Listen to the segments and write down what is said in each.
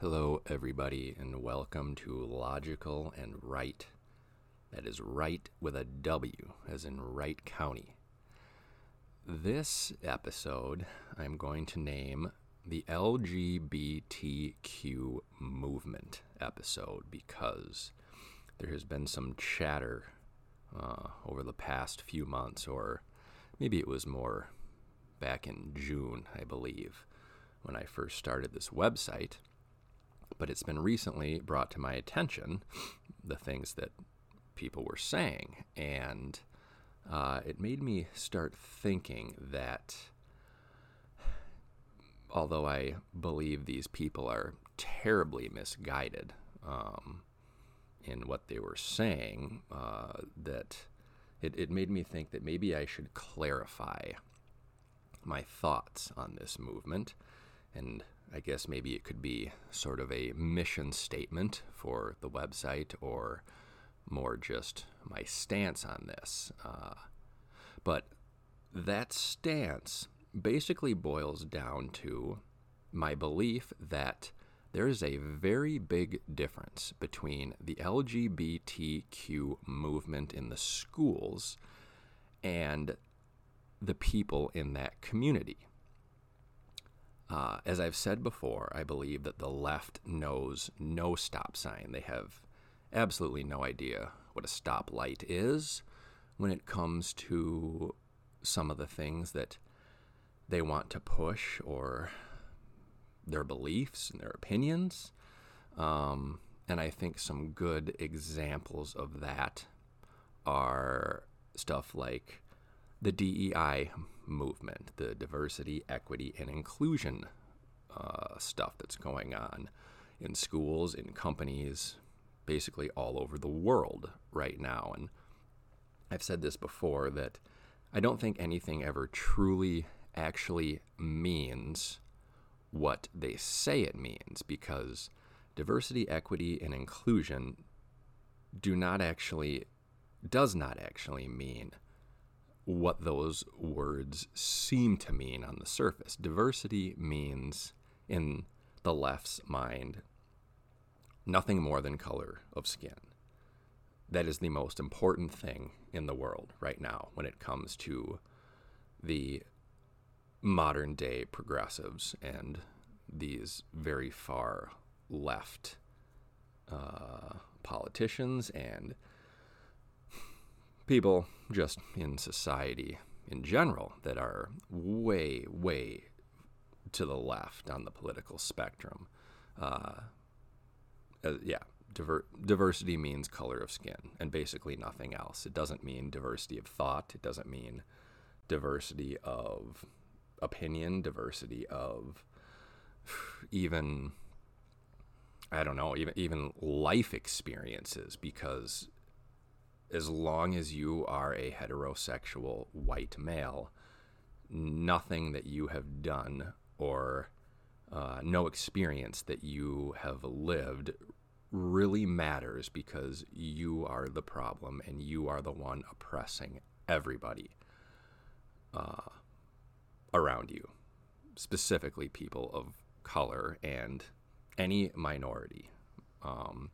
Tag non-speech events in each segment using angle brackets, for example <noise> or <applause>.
Hello, everybody, and welcome to Logical and Wright. That is right with a W, as in Wright County. This episode I'm going to name the LGBTQ movement episode because there has been some chatter uh, over the past few months, or maybe it was more back in June, I believe, when I first started this website but it's been recently brought to my attention the things that people were saying, and uh, it made me start thinking that although I believe these people are terribly misguided um, in what they were saying, uh, that it, it made me think that maybe I should clarify my thoughts on this movement and I guess maybe it could be sort of a mission statement for the website or more just my stance on this. Uh, but that stance basically boils down to my belief that there is a very big difference between the LGBTQ movement in the schools and the people in that community. Uh, as I've said before, I believe that the left knows no stop sign. They have absolutely no idea what a stoplight is when it comes to some of the things that they want to push or their beliefs and their opinions. Um, and I think some good examples of that are stuff like the DEI movement, the diversity, equity, and inclusion uh, stuff that's going on in schools, in companies, basically all over the world right now. And I've said this before that I don't think anything ever truly actually means what they say it means because diversity, equity, and inclusion do not actually, does not actually mean what those words seem to mean on the surface. Diversity means, in the left's mind, nothing more than color of skin. That is the most important thing in the world right now when it comes to the modern day progressives and these very far left uh, politicians and people just in society in general that are way, way to the left on the political spectrum. Uh, uh, yeah, diver- diversity means color of skin and basically nothing else. It doesn't mean diversity of thought, it doesn't mean diversity of opinion, diversity of even I don't know, even even life experiences because as long as you are a heterosexual white male, nothing that you have done or uh, no experience that you have lived really matters because you are the problem and you are the one oppressing everybody uh, around you, specifically people of color and any minority. Um,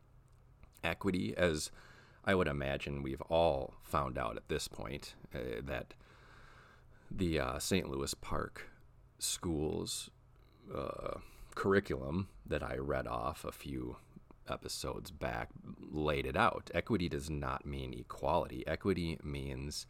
equity, as I would imagine we've all found out at this point uh, that the uh, St. Louis Park schools uh, curriculum that I read off a few episodes back laid it out. Equity does not mean equality. Equity means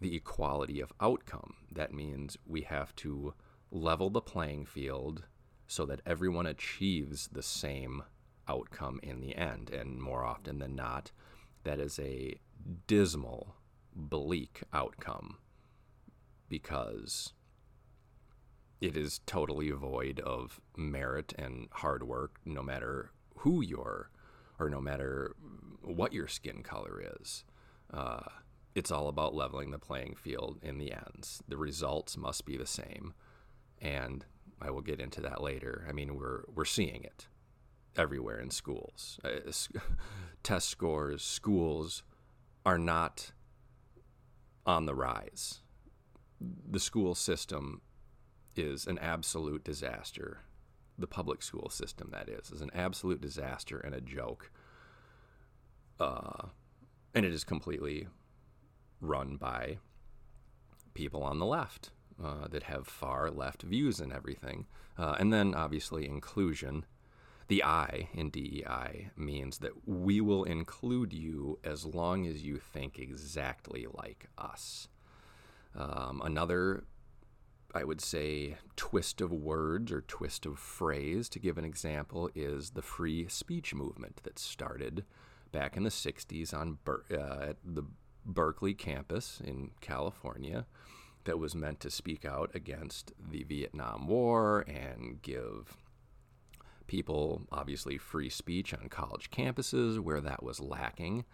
the equality of outcome. That means we have to level the playing field so that everyone achieves the same outcome in the end. And more often than not, that is a dismal, bleak outcome because it is totally void of merit and hard work, no matter who you're or no matter what your skin color is. Uh, it's all about leveling the playing field in the ends. The results must be the same, and I will get into that later. I mean, we're we're seeing it everywhere in schools. Uh, <laughs> test scores, schools are not on the rise. The school system is an absolute disaster the public school system that is is an absolute disaster and a joke. Uh, and it is completely run by people on the left uh, that have far left views and everything. Uh, and then obviously inclusion. The I in DEI means that we will include you as long as you think exactly like us. Um, another, I would say, twist of words or twist of phrase, to give an example, is the free speech movement that started back in the 60s on Ber- uh, at the Berkeley campus in California that was meant to speak out against the Vietnam War and give people obviously free speech on college campuses where that was lacking.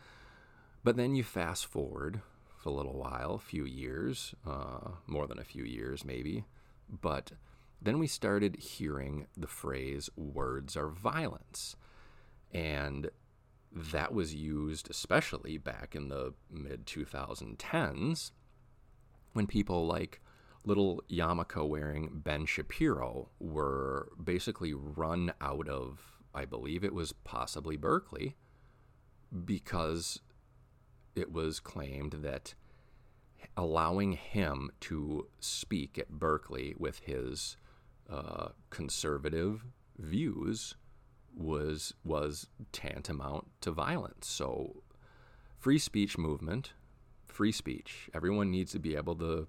But then you fast forward for a little while, a few years, uh, more than a few years maybe, but then we started hearing the phrase words are violence. And that was used especially back in the mid 2010s when people like little yarmulke wearing Ben Shapiro were basically run out of, I believe it was possibly Berkeley, because it was claimed that allowing him to speak at Berkeley with his uh, conservative views was was tantamount to violence. So, free speech movement, free speech. Everyone needs to be able to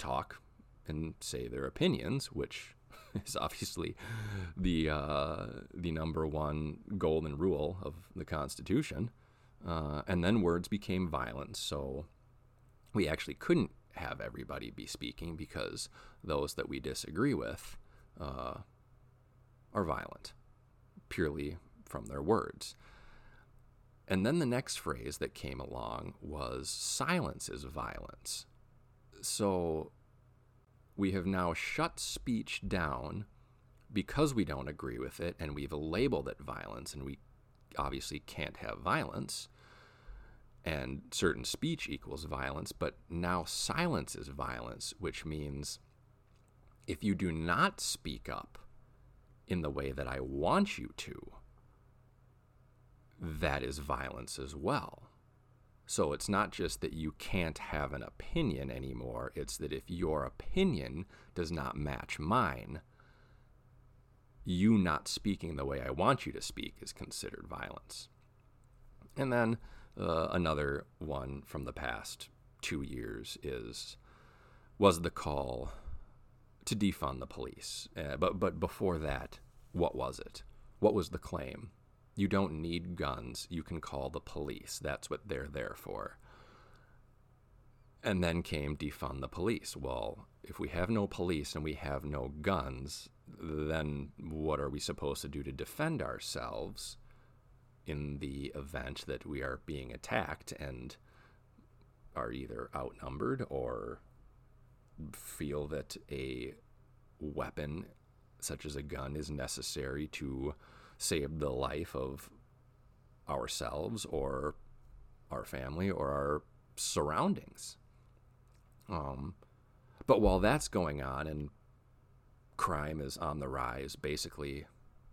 talk and say their opinions, which <laughs> is obviously the uh, the number one golden rule of the Constitution. Uh, and then words became violence, so we actually couldn't have everybody be speaking because those that we disagree with uh, are violent, purely from their words. And then the next phrase that came along was silence is violence. So we have now shut speech down because we don't agree with it and we've labeled it violence and we obviously can't have violence and certain speech equals violence, but now silence is violence, which means if you do not speak up in the way that I want you to, that is violence as well. So it's not just that you can't have an opinion anymore, it's that if your opinion does not match mine, you not speaking the way I want you to speak is considered violence. And then uh, another one from the past two years is was the call to defund the police. Uh, but but before that, what was it? What was the claim? You don't need guns. You can call the police. That's what they're there for. And then came defund the police. Well, if we have no police and we have no guns, then what are we supposed to do to defend ourselves in the event that we are being attacked and are either outnumbered or feel that a weapon such as a gun is necessary to save the life of ourselves or our family or our surroundings. Um, but while that's going on and crime is on the rise basically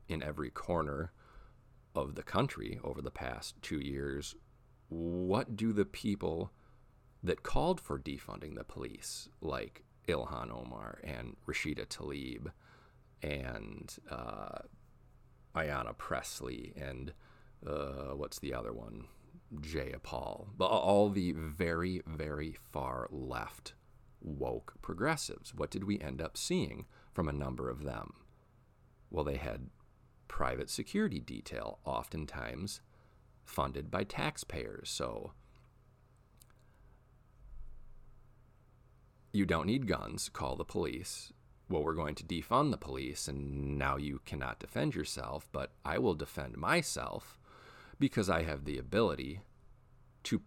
in every corner of the country over the past two years, what do the people that called for defunding the police, like Ilhan Omar and Rashida Tlaib, and uh, Ayanna Pressley and uh, what's the other one? Jayapal. But all the very, very far left woke progressives. What did we end up seeing from a number of them? Well, they had private security detail, oftentimes funded by taxpayers. So you don't need guns, call the police well, we're going to defund the police and now you cannot defend yourself, but I will defend myself because I have the ability to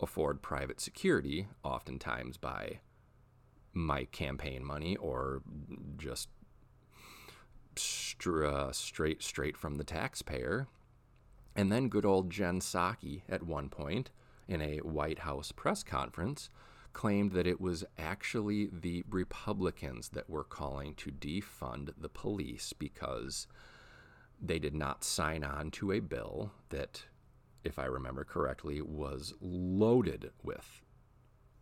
afford private security, oftentimes by my campaign money or just uh, straight straight from the taxpayer. And then good old Jen Psaki at one point in a White House press conference claimed that it was actually the Republicans that were calling to defund the police because they did not sign on to a bill that, if I remember correctly, was loaded with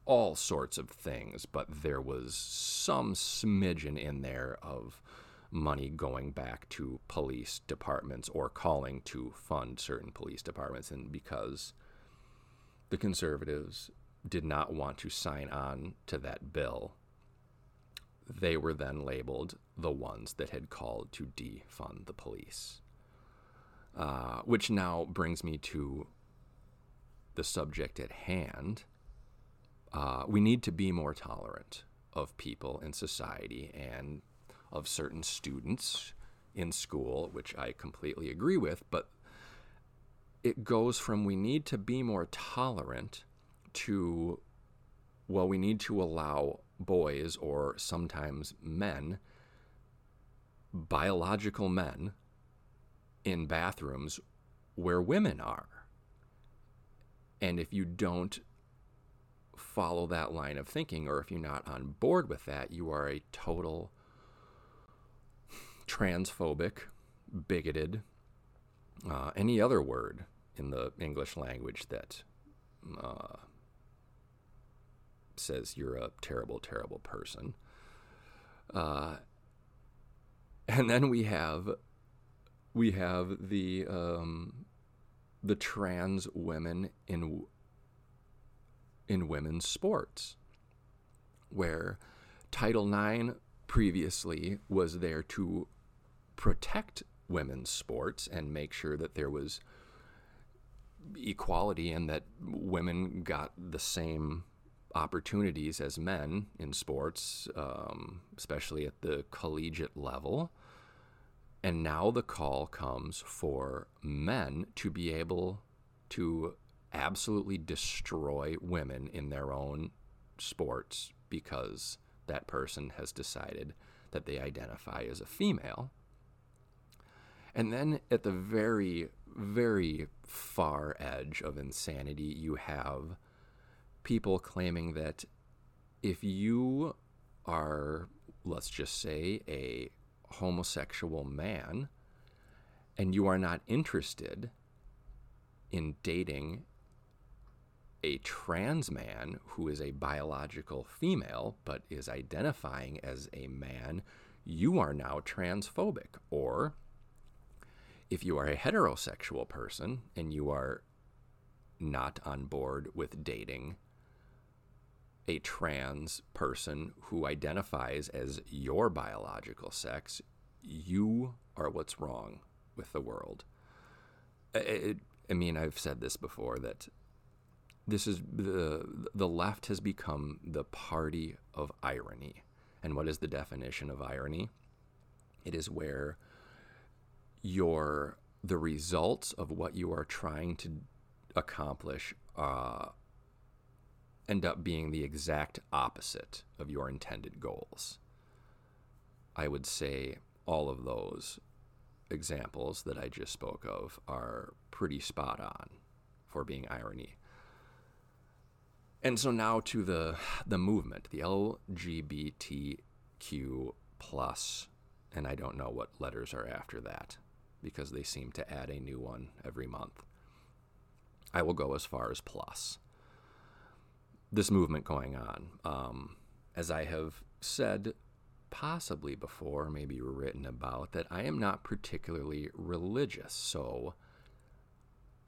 all sorts of things, but there was some smidgen in there of money going back to police departments or calling to fund certain police departments. And because the conservatives did not want to sign on to that bill, they were then labeled the ones that had called to defund the police. Uh, which now brings me to the subject at hand. Uh, we need to be more tolerant of people in society and of certain students in school, which I completely agree with, but it goes from we need to be more tolerant to, well, we need to allow boys or sometimes men, biological men, in bathrooms where women are. And if you don't follow that line of thinking, or if you're not on board with that, you are a total transphobic, bigoted, uh, any other word in the English language that uh, says you're a terrible, terrible person. Uh, and then we have we have the um, the trans women in in women's sports, where Title IX previously was there to protect women's sports and make sure that there was equality and that women got the same opportunities as men in sports, um, especially at the collegiate level. And now the call comes for men to be able to absolutely destroy women in their own sports because that person has decided that they identify as a female. And then at the very, very far edge of insanity, you have people claiming that if you are, let's just say, a homosexual man and you are not interested in dating a trans man who is a biological female but is identifying as a man, you are now transphobic. Or if you are a heterosexual person and you are not on board with dating a trans person who identifies as your biological sex, you are what's wrong with the world. I mean, I've said this before that this is the the left has become the party of irony. And what is the definition of irony? It is where your the results of what you are trying to accomplish uh, end up being the exact opposite of your intended goals. I would say all of those examples that I just spoke of are pretty spot on for being irony. And so now to the the movement, the LGBTQ plus, and I don't know what letters are after that because they seem to add a new one every month. I will go as far as plus this movement going on. Um, as I have said possibly before, maybe written about, that I am not particularly religious, so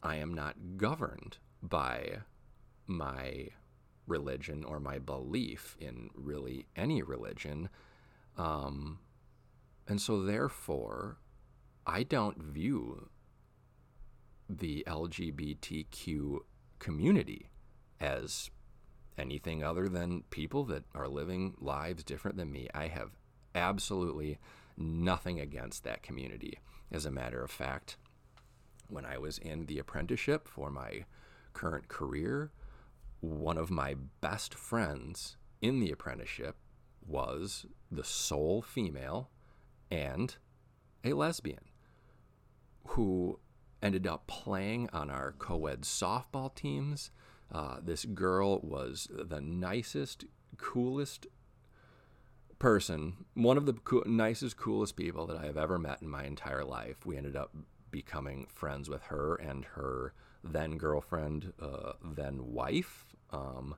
I am not governed by my religion or my belief in really any religion. Um, and so, therefore, I don't view the LGBTQ community as anything other than people that are living lives different than me. I have absolutely nothing against that community. As a matter of fact, when I was in the apprenticeship for my current career, one of my best friends in the apprenticeship was the sole female and a lesbian who ended up playing on our co ed softball teams Uh, this girl was the nicest, coolest person, one of the co- nicest, coolest people that I have ever met in my entire life. We ended up becoming friends with her and her then girlfriend, uh, then wife. Um,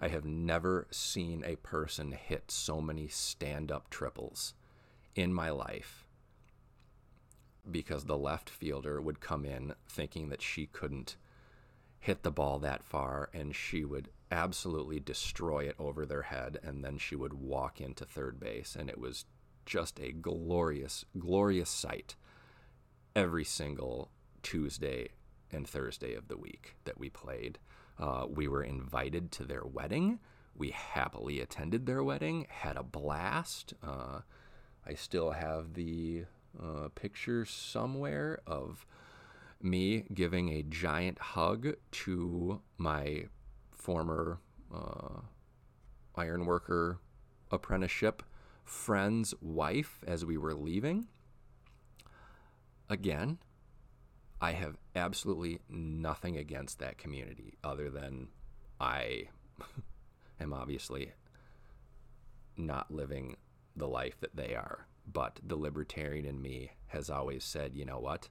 I have never seen a person hit so many stand up triples in my life because the left fielder would come in thinking that she couldn't hit the ball that far and she would absolutely destroy it over their head and then she would walk into third base and it was just a glorious glorious sight every single Tuesday and Thursday of the week that we played. Uh, we were invited to their wedding. We happily attended their wedding, had a blast. Uh, I still have the uh, picture somewhere of me giving a giant hug to my former uh, ironworker apprenticeship friend's wife as we were leaving. Again, I have absolutely nothing against that community other than I <laughs> am obviously not living the life that they are. But the libertarian in me has always said, you know what?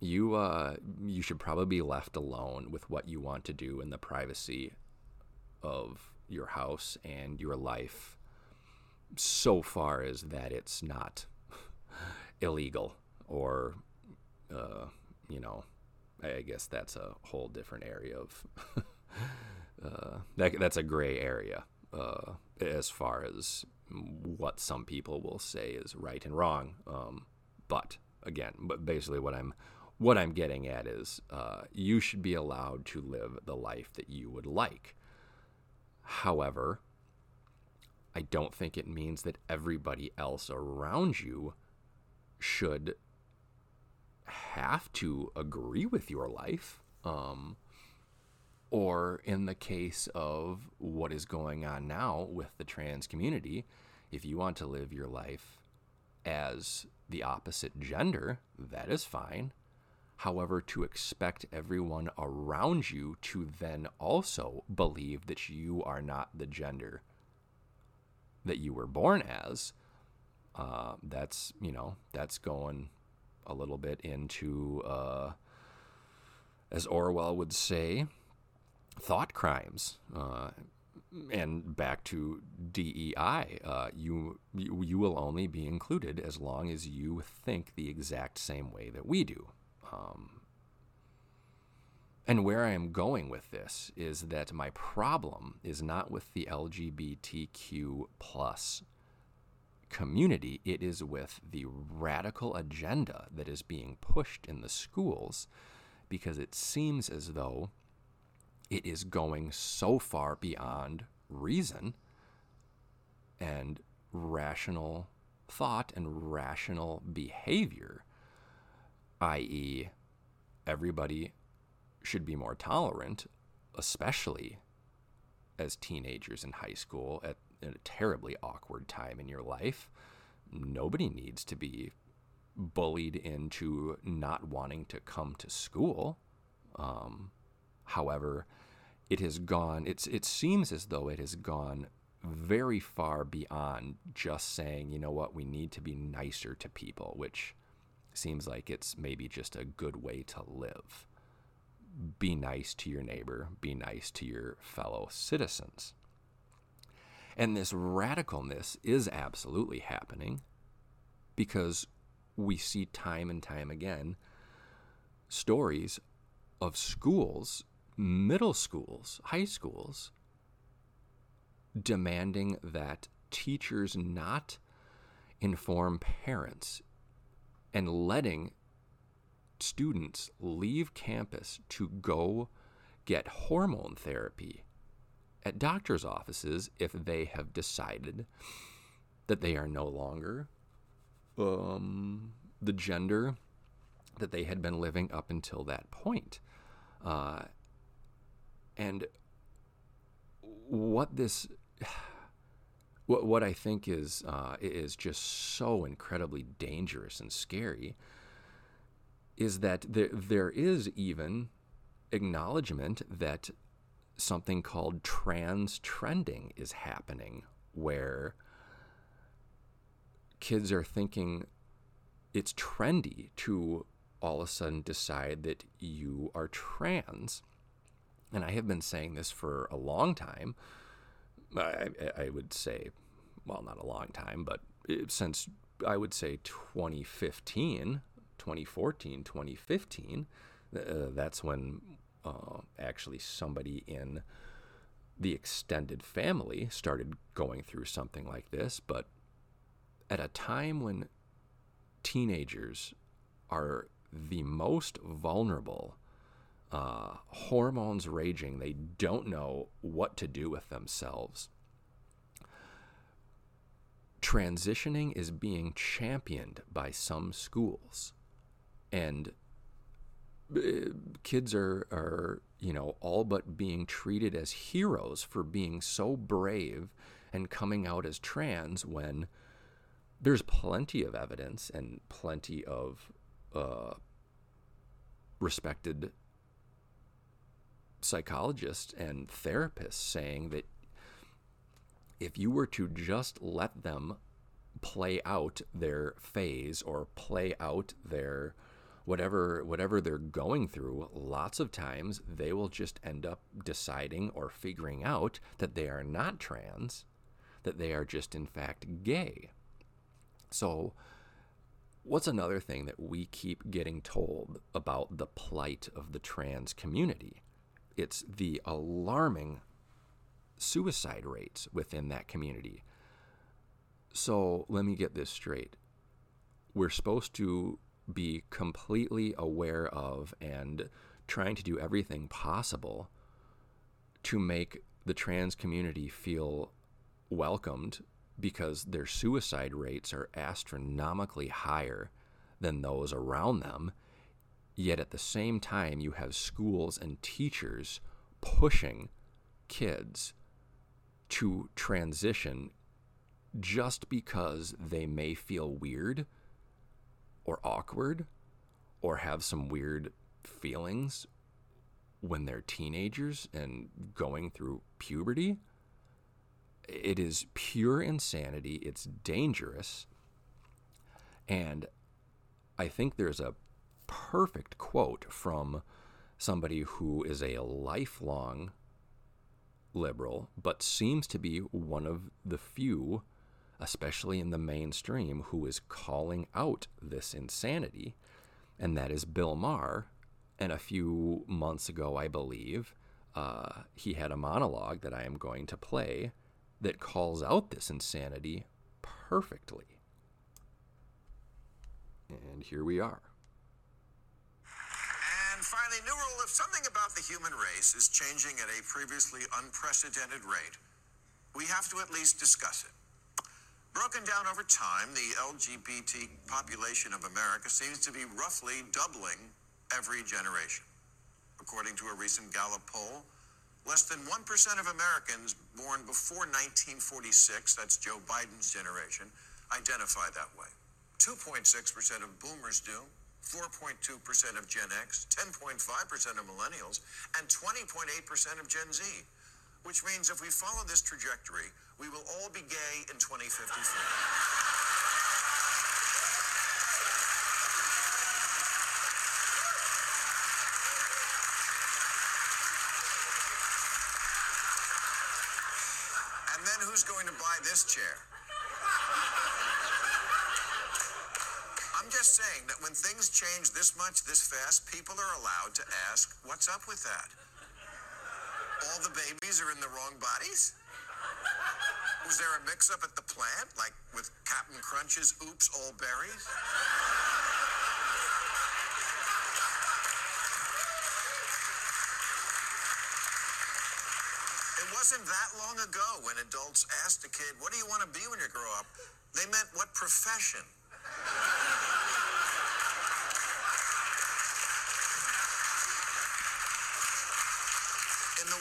You uh, you should probably be left alone with what you want to do in the privacy of your house and your life, so far as that it's not <laughs> illegal or, uh, you know, I guess that's a whole different area of <laughs> uh, that. That's a gray area uh, as far as what some people will say is right and wrong. Um, but again, but basically what I'm what I'm getting at is uh, you should be allowed to live the life that you would like. However, I don't think it means that everybody else around you should have to agree with your life. Um, or in the case of what is going on now with the trans community, if you want to live your life as the opposite gender, that is fine. However, to expect everyone around you to then also believe that you are not the gender that you were born as, uh, that's, you know, that's going a little bit into, uh, as Orwell would say, thought crimes. Uh, and back to DEI, uh, you, you you will only be included as long as you think the exact same way that we do. Um, and where I am going with this is that my problem is not with the LGBTQ plus community, it is with the radical agenda that is being pushed in the schools because it seems as though it is going so far beyond reason and rational thought and rational behavior, i.e., everybody should be more tolerant, especially as teenagers in high school at in a terribly awkward time in your life. Nobody needs to be bullied into not wanting to come to school. Um, however, it has gone. It's it seems as though it has gone very far beyond just saying, you know what, we need to be nicer to people, which seems like it's maybe just a good way to live. Be nice to your neighbor, be nice to your fellow citizens. And this radicalness is absolutely happening because we see time and time again stories of schools, middle schools, high schools, demanding that teachers not inform parents and letting students leave campus to go get hormone therapy at doctor's offices if they have decided that they are no longer um, the gender that they had been living up until that point. Uh, and what this, what, what I think is uh, is just so incredibly dangerous and scary is that there there is even acknowledgement that something called trans trending is happening, where kids are thinking it's trendy to all of a sudden decide that you are trans. And I have been saying this for a long time. I, I would say, well, not a long time, but since I would say 2015, 2014, 2015, uh, that's when uh, actually somebody in the extended family started going through something like this. But at a time when teenagers are the most vulnerable, uh, hormones raging, they don't know what to do with themselves. Transitioning is being championed by some schools. And uh, kids are, are, you know, all but being treated as heroes for being so brave and coming out as trans when there's plenty of evidence and plenty of uh, respected psychologists and therapists saying that if you were to just let them play out their phase or play out their whatever whatever they're going through lots of times they will just end up deciding or figuring out that they are not trans that they are just in fact gay. So what's another thing that we keep getting told about the plight of the trans community it's the alarming suicide rates within that community so let me get this straight we're supposed to be completely aware of and trying to do everything possible to make the trans community feel welcomed because their suicide rates are astronomically higher than those around them. Yet at the same time, you have schools and teachers pushing kids to transition just because they may feel weird or awkward or have some weird feelings when they're teenagers and going through puberty. It is pure insanity. It's dangerous. And I think there's a perfect quote from somebody who is a lifelong liberal, but seems to be one of the few especially in the mainstream, who is calling out this insanity, and that is Bill Maher. And a few months ago, I believe, uh, he had a monologue that I am going to play that calls out this insanity perfectly. And here we are. Finally, new rule if something about the human race is changing at a previously unprecedented rate, we have to at least discuss it. Broken down over time, the LGBT population of America seems to be roughly doubling every generation. According to a recent Gallup poll, less than 1% of Americans born before 1946, that's Joe Biden's generation, identify that way. 2.6% of boomers do, 4.2% of Gen X, 10.5% of millennials, and 20.8% of Gen Z which means if we follow this trajectory, we will all be gay in 2054. And then who's going to buy this chair? I'm just saying that when things change this much, this fast, people are allowed to ask, what's up with that? all the babies are in the wrong bodies? Was there a mix up at the plant, like with Captain Crunch's Oops All Berries? It wasn't that long ago when adults asked a kid, What do you want to be when you grow up? They meant what profession?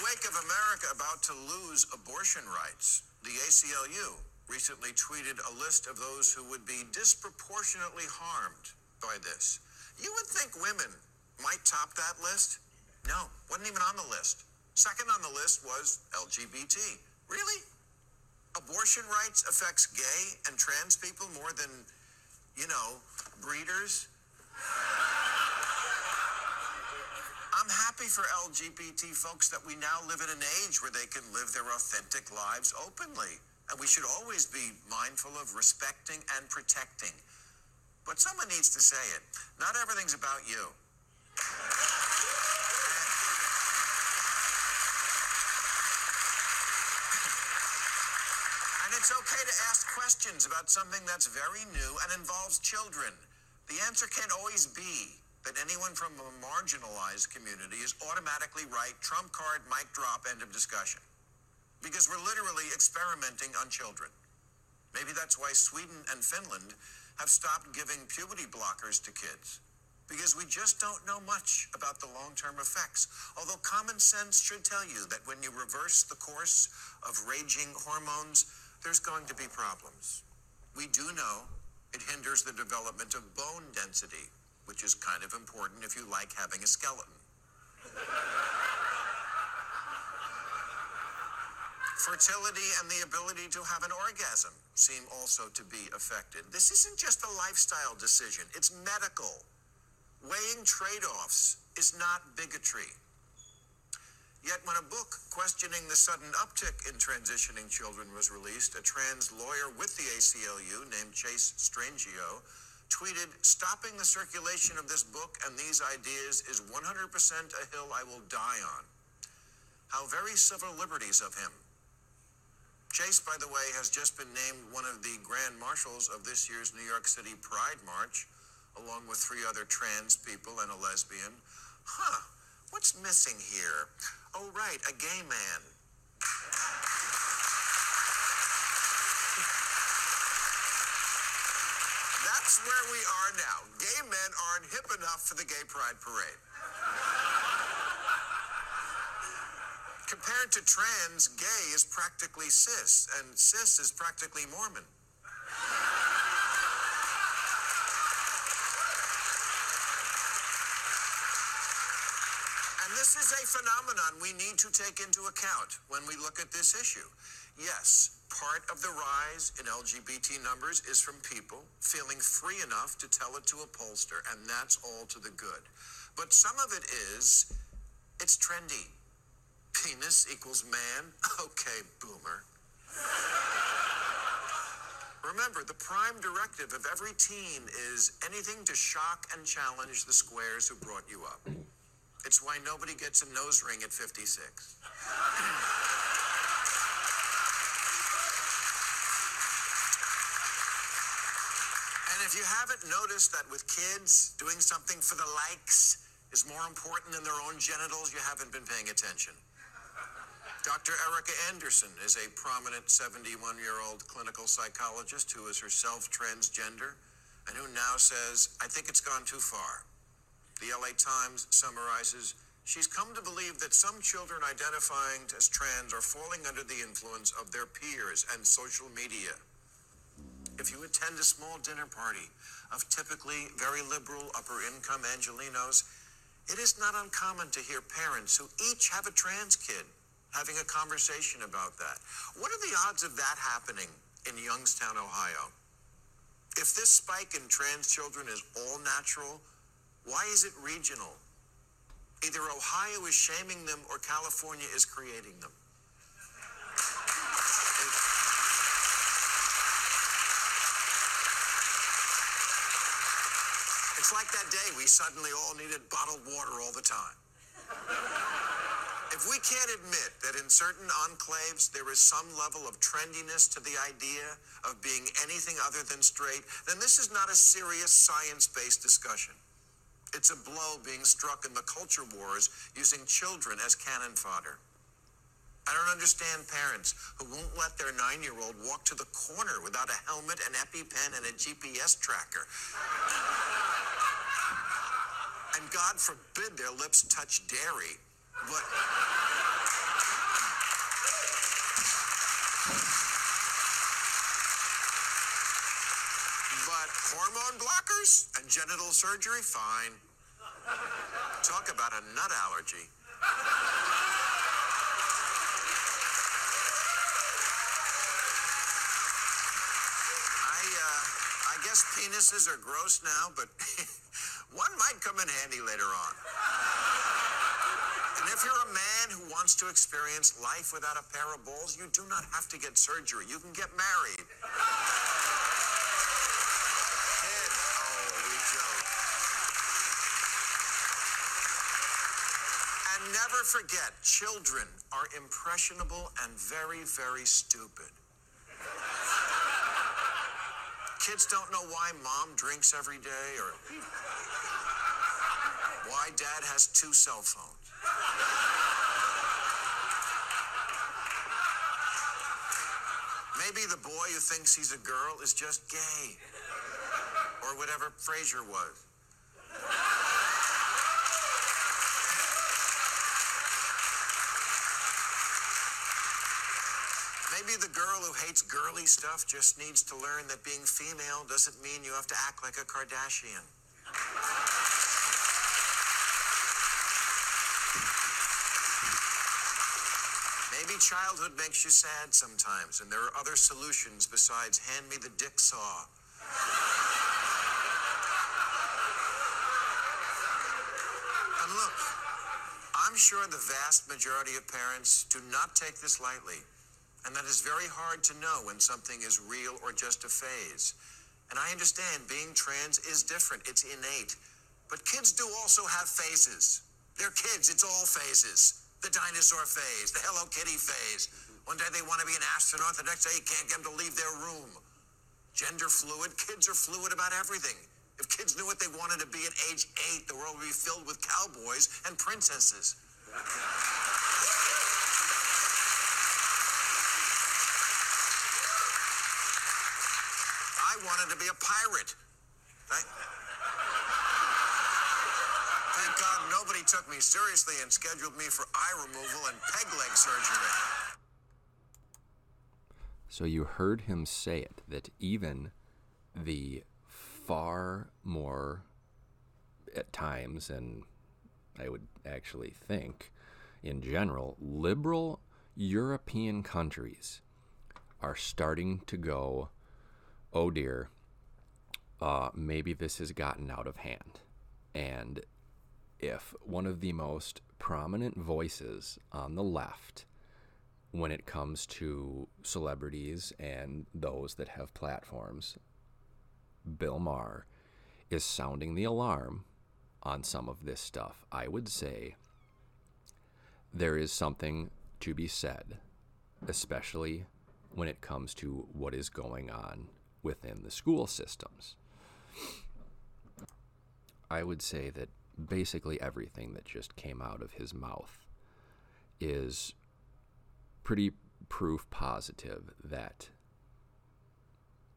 Wake of America about to lose abortion rights, the ACLU recently tweeted a list of those who would be disproportionately harmed by this. You would think women might top that list. No, wasn't even on the list. Second on the list was LGBT. Really? Abortion rights affects gay and trans people more than, you know, breeders? I'm happy for LGBT folks that we now live in an age where they can live their authentic lives openly. And we should always be mindful of respecting and protecting. But someone needs to say it. Not everything's about you. And it's okay to ask questions about something that's very new and involves children. The answer can't always be that anyone from a marginalized community is automatically right, trump card, mic drop, end of discussion. Because we're literally experimenting on children. Maybe that's why Sweden and Finland have stopped giving puberty blockers to kids. Because we just don't know much about the long term effects. Although common sense should tell you that when you reverse the course of raging hormones, there's going to be problems. We do know it hinders the development of bone density, which is kind of important if you like having a skeleton. Fertility and the ability to have an orgasm seem also to be affected. This isn't just a lifestyle decision, it's medical. Weighing trade offs is not bigotry. Yet, when a book questioning the sudden uptick in transitioning children was released, a trans lawyer with the ACLU named Chase Strangio tweeted Stopping the circulation of this book and these ideas is 100% a hill I will die on. How very civil liberties of him. Chase, by the way, has just been named one of the grand marshals of this year's New York City Pride March, along with three other trans people and a lesbian. Huh, what's missing here? Oh, right, a gay man. That's where we are now. Gay men aren't hip enough for the Gay Pride Parade. Compared to trans, gay is practically cis, and cis is practically Mormon. And this is a phenomenon we need to take into account when we look at this issue. Yes, part of the rise in LGBT numbers is from people feeling free enough to tell it to a pollster, and that's all to the good. But some of it is, it's trendy. Penis equals man? <laughs> Okay, boomer. Remember, the prime directive of every teen is anything to shock and challenge the squares who brought you up. It's why nobody gets a nose ring at 56. <clears throat> if you haven't noticed that with kids, doing something for the likes is more important than their own genitals, you haven't been paying attention. Dr. Erica Anderson is a prominent 71 year old clinical psychologist who is herself transgender and who now says, I think it's gone too far. The LA Times summarizes she's come to believe that some children identifying as trans are falling under the influence of their peers and social media. If you attend a small dinner party of typically very liberal upper income Angelinos, it is not uncommon to hear parents who each have a trans kid having a conversation about that. What are the odds of that happening in Youngstown, Ohio? If this spike in trans children is all natural, why is it regional? Either Ohio is shaming them or California is creating them. It's like that day we suddenly all needed bottled water all the time. If we can't admit that in certain enclaves there is some level of trendiness to the idea of being anything other than straight, then this is not a serious science based discussion. It's a blow being struck in the culture wars using children as cannon fodder. I don't understand parents who won't let their nine year old walk to the corner without a helmet, an EpiPen, and a GPS tracker. And God forbid their lips touch dairy. But. But hormone blockers and genital surgery, fine. Talk about a nut allergy. I, uh, I guess penises are gross now, but <laughs> one might come in handy later on. And if you're a man who wants to experience life without a pair of balls, you do not have to get surgery. You can get married. Kid, oh, we joke. And never forget, children are impressionable and very, very stupid. Kids don't know why mom drinks every day or why dad has two cell phones. Maybe the boy who thinks he's a girl is just gay. Or whatever Frasier was. Maybe the girl who hates girly stuff just needs to learn that being female doesn't mean you have to act like a Kardashian. Maybe childhood makes you sad sometimes, and there are other solutions besides hand me the dick saw. And look, I'm sure the vast majority of parents do not take this lightly, and that is very hard to know when something is real or just a phase. And I understand being trans is different, it's innate. But kids do also have phases. They're kids, it's all phases. The dinosaur phase, the Hello Kitty phase. One day they want to be an astronaut, the next day you can't get them to leave their room. Gender fluid, kids are fluid about everything. If kids knew what they wanted to be at age eight, the world would be filled with cowboys and princesses. Wanted to be a pirate. Thank, Thank God nobody took me seriously and scheduled me for eye removal and peg leg surgery. So you heard him say it that even the far more, at times, and I would actually think in general, liberal European countries are starting to go, oh dear, uh, maybe this has gotten out of hand. And if one of the most prominent voices on the left when it comes to celebrities and those that have platforms, Bill Maher, is sounding the alarm on some of this stuff, I would say there is something to be said, especially when it comes to what is going on within the school systems. I would say that basically everything that just came out of his mouth is pretty proof positive that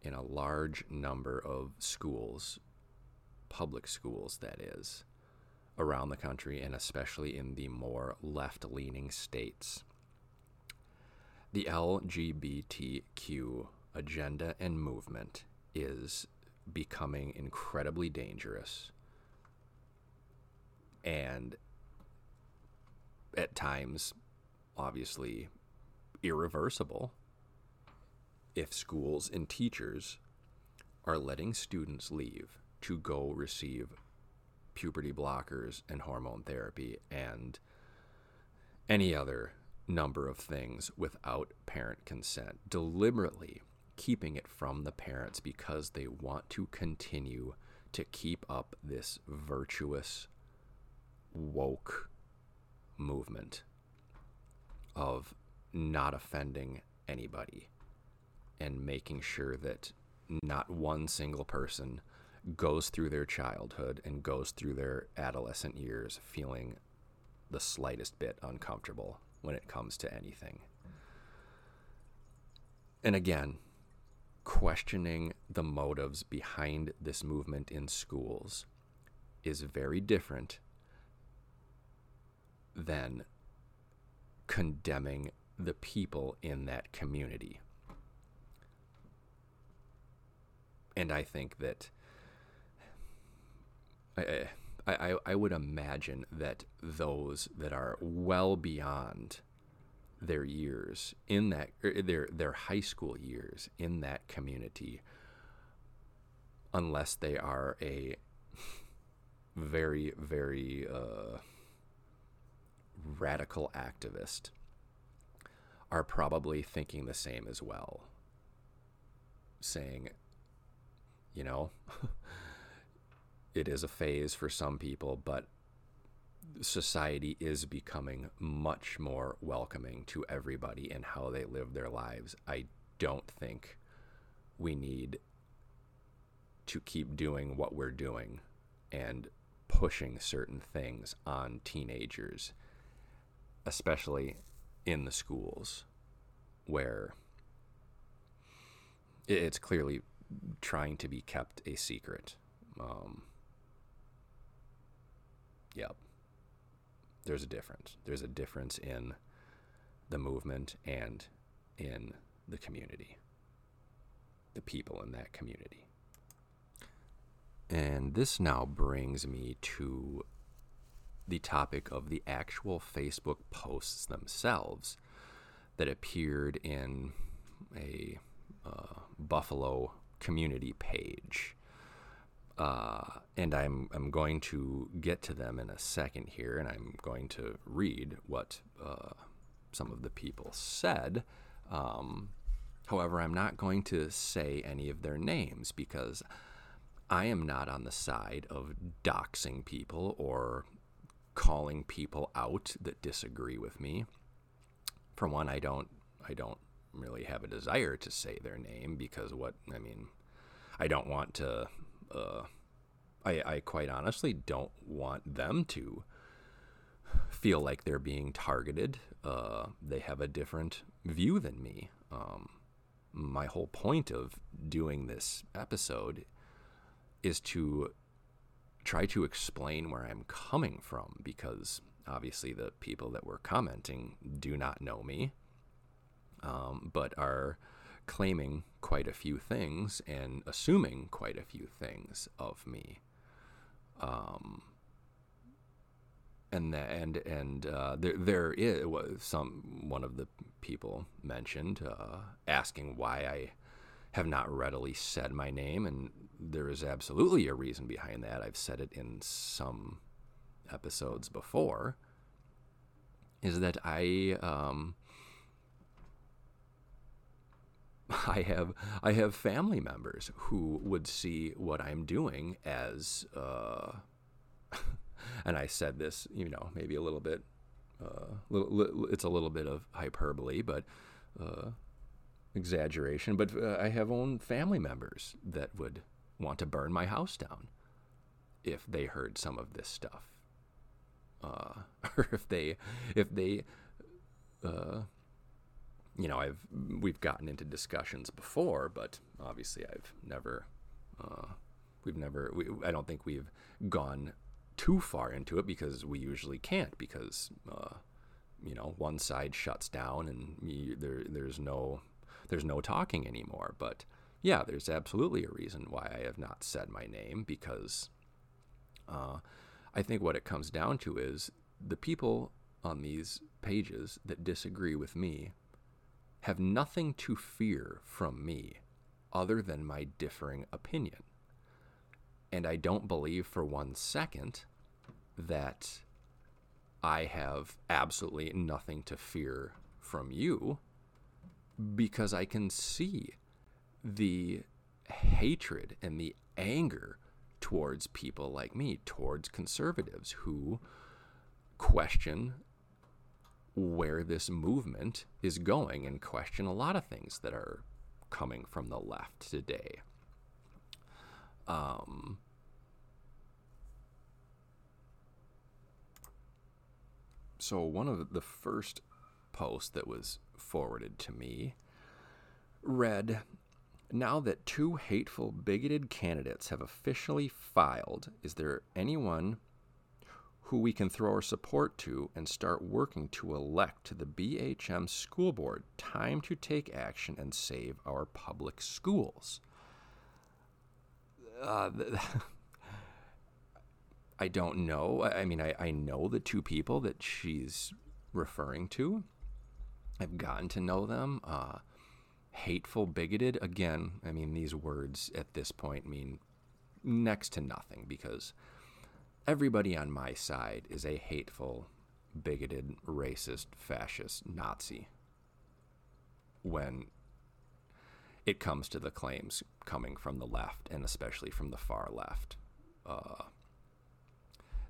in a large number of schools, public schools that is, around the country and especially in the more left leaning states, the LGBTQ agenda and movement is becoming incredibly dangerous and at times obviously irreversible if schools and teachers are letting students leave to go receive puberty blockers and hormone therapy and any other number of things without parent consent, deliberately keeping it from the parents because they want to continue to keep up this virtuous woke movement of not offending anybody and making sure that not one single person goes through their childhood and goes through their adolescent years feeling the slightest bit uncomfortable when it comes to anything. And again, questioning the motives behind this movement in schools is very different than condemning the people in that community. And I think that I, I, I, would imagine that those that are well beyond their years in that er, their their high school years in that community unless they are a very very uh, radical activist are probably thinking the same as well. Saying you know <laughs> it is a phase for some people but society is becoming much more welcoming to everybody and how they live their lives. I don't think we need to keep doing what we're doing and pushing certain things on teenagers, especially in the schools where it's clearly trying to be kept a secret. Um, yep there's a difference. There's a difference in the movement and in the community, the people in that community. And this now brings me to the topic of the actual Facebook posts themselves that appeared in a uh, Buffalo community page. Uh, and I'm, I'm going to get to them in a second here, and I'm going to read what uh, some of the people said. Um, however, I'm not going to say any of their names because I am not on the side of doxing people or calling people out that disagree with me. For one, I don't I don't really have a desire to say their name because what I mean, I don't want to uh, I, I quite honestly don't want them to feel like they're being targeted. Uh, they have a different view than me. Um, my whole point of doing this episode is to try to explain where I'm coming from because obviously the people that were commenting do not know me, um, but are claiming quite a few things and assuming quite a few things of me. Um, and and and uh, there there is some one of the people mentioned uh, asking why I have not readily said my name, and there is absolutely a reason behind that. I've said it in some episodes before. Is that I um, <laughs> I have I have family members who would see what I'm doing as, uh, <laughs> and I said this, you know, maybe a little bit, uh, it's a little bit of hyperbole, but uh, exaggeration. But uh, I have own family members that would want to burn my house down if they heard some of this stuff, uh, <laughs> or if they if they uh, you know, I've we've gotten into discussions before, but obviously I've never, uh, we've never, we, I don't think we've gone too far into it because we usually can't because, uh, you know, one side shuts down and you, there there's no there's no talking anymore. But yeah, there's absolutely a reason why I have not said my name because uh, I think what it comes down to is the people on these pages that disagree with me have nothing to fear from me other than my differing opinion. And I don't believe for one second that I have absolutely nothing to fear from you because I can see the hatred and the anger towards people like me, towards conservatives who question where this movement is going and question a lot of things that are coming from the left today. Um, so, one of the first posts that was forwarded to me read Now that two hateful, bigoted candidates have officially filed, is there anyone who we can throw our support to and start working to elect to the BHM school board. Time to take action and save our public schools. Uh, <laughs> I don't know. I mean, I, I know the two people that she's referring to. I've gotten to know them. Uh, hateful, bigoted. Again, I mean, these words at this point mean next to nothing because everybody on my side is a hateful, bigoted, racist, fascist, Nazi when it comes to the claims coming from the left and especially from the far left. Uh,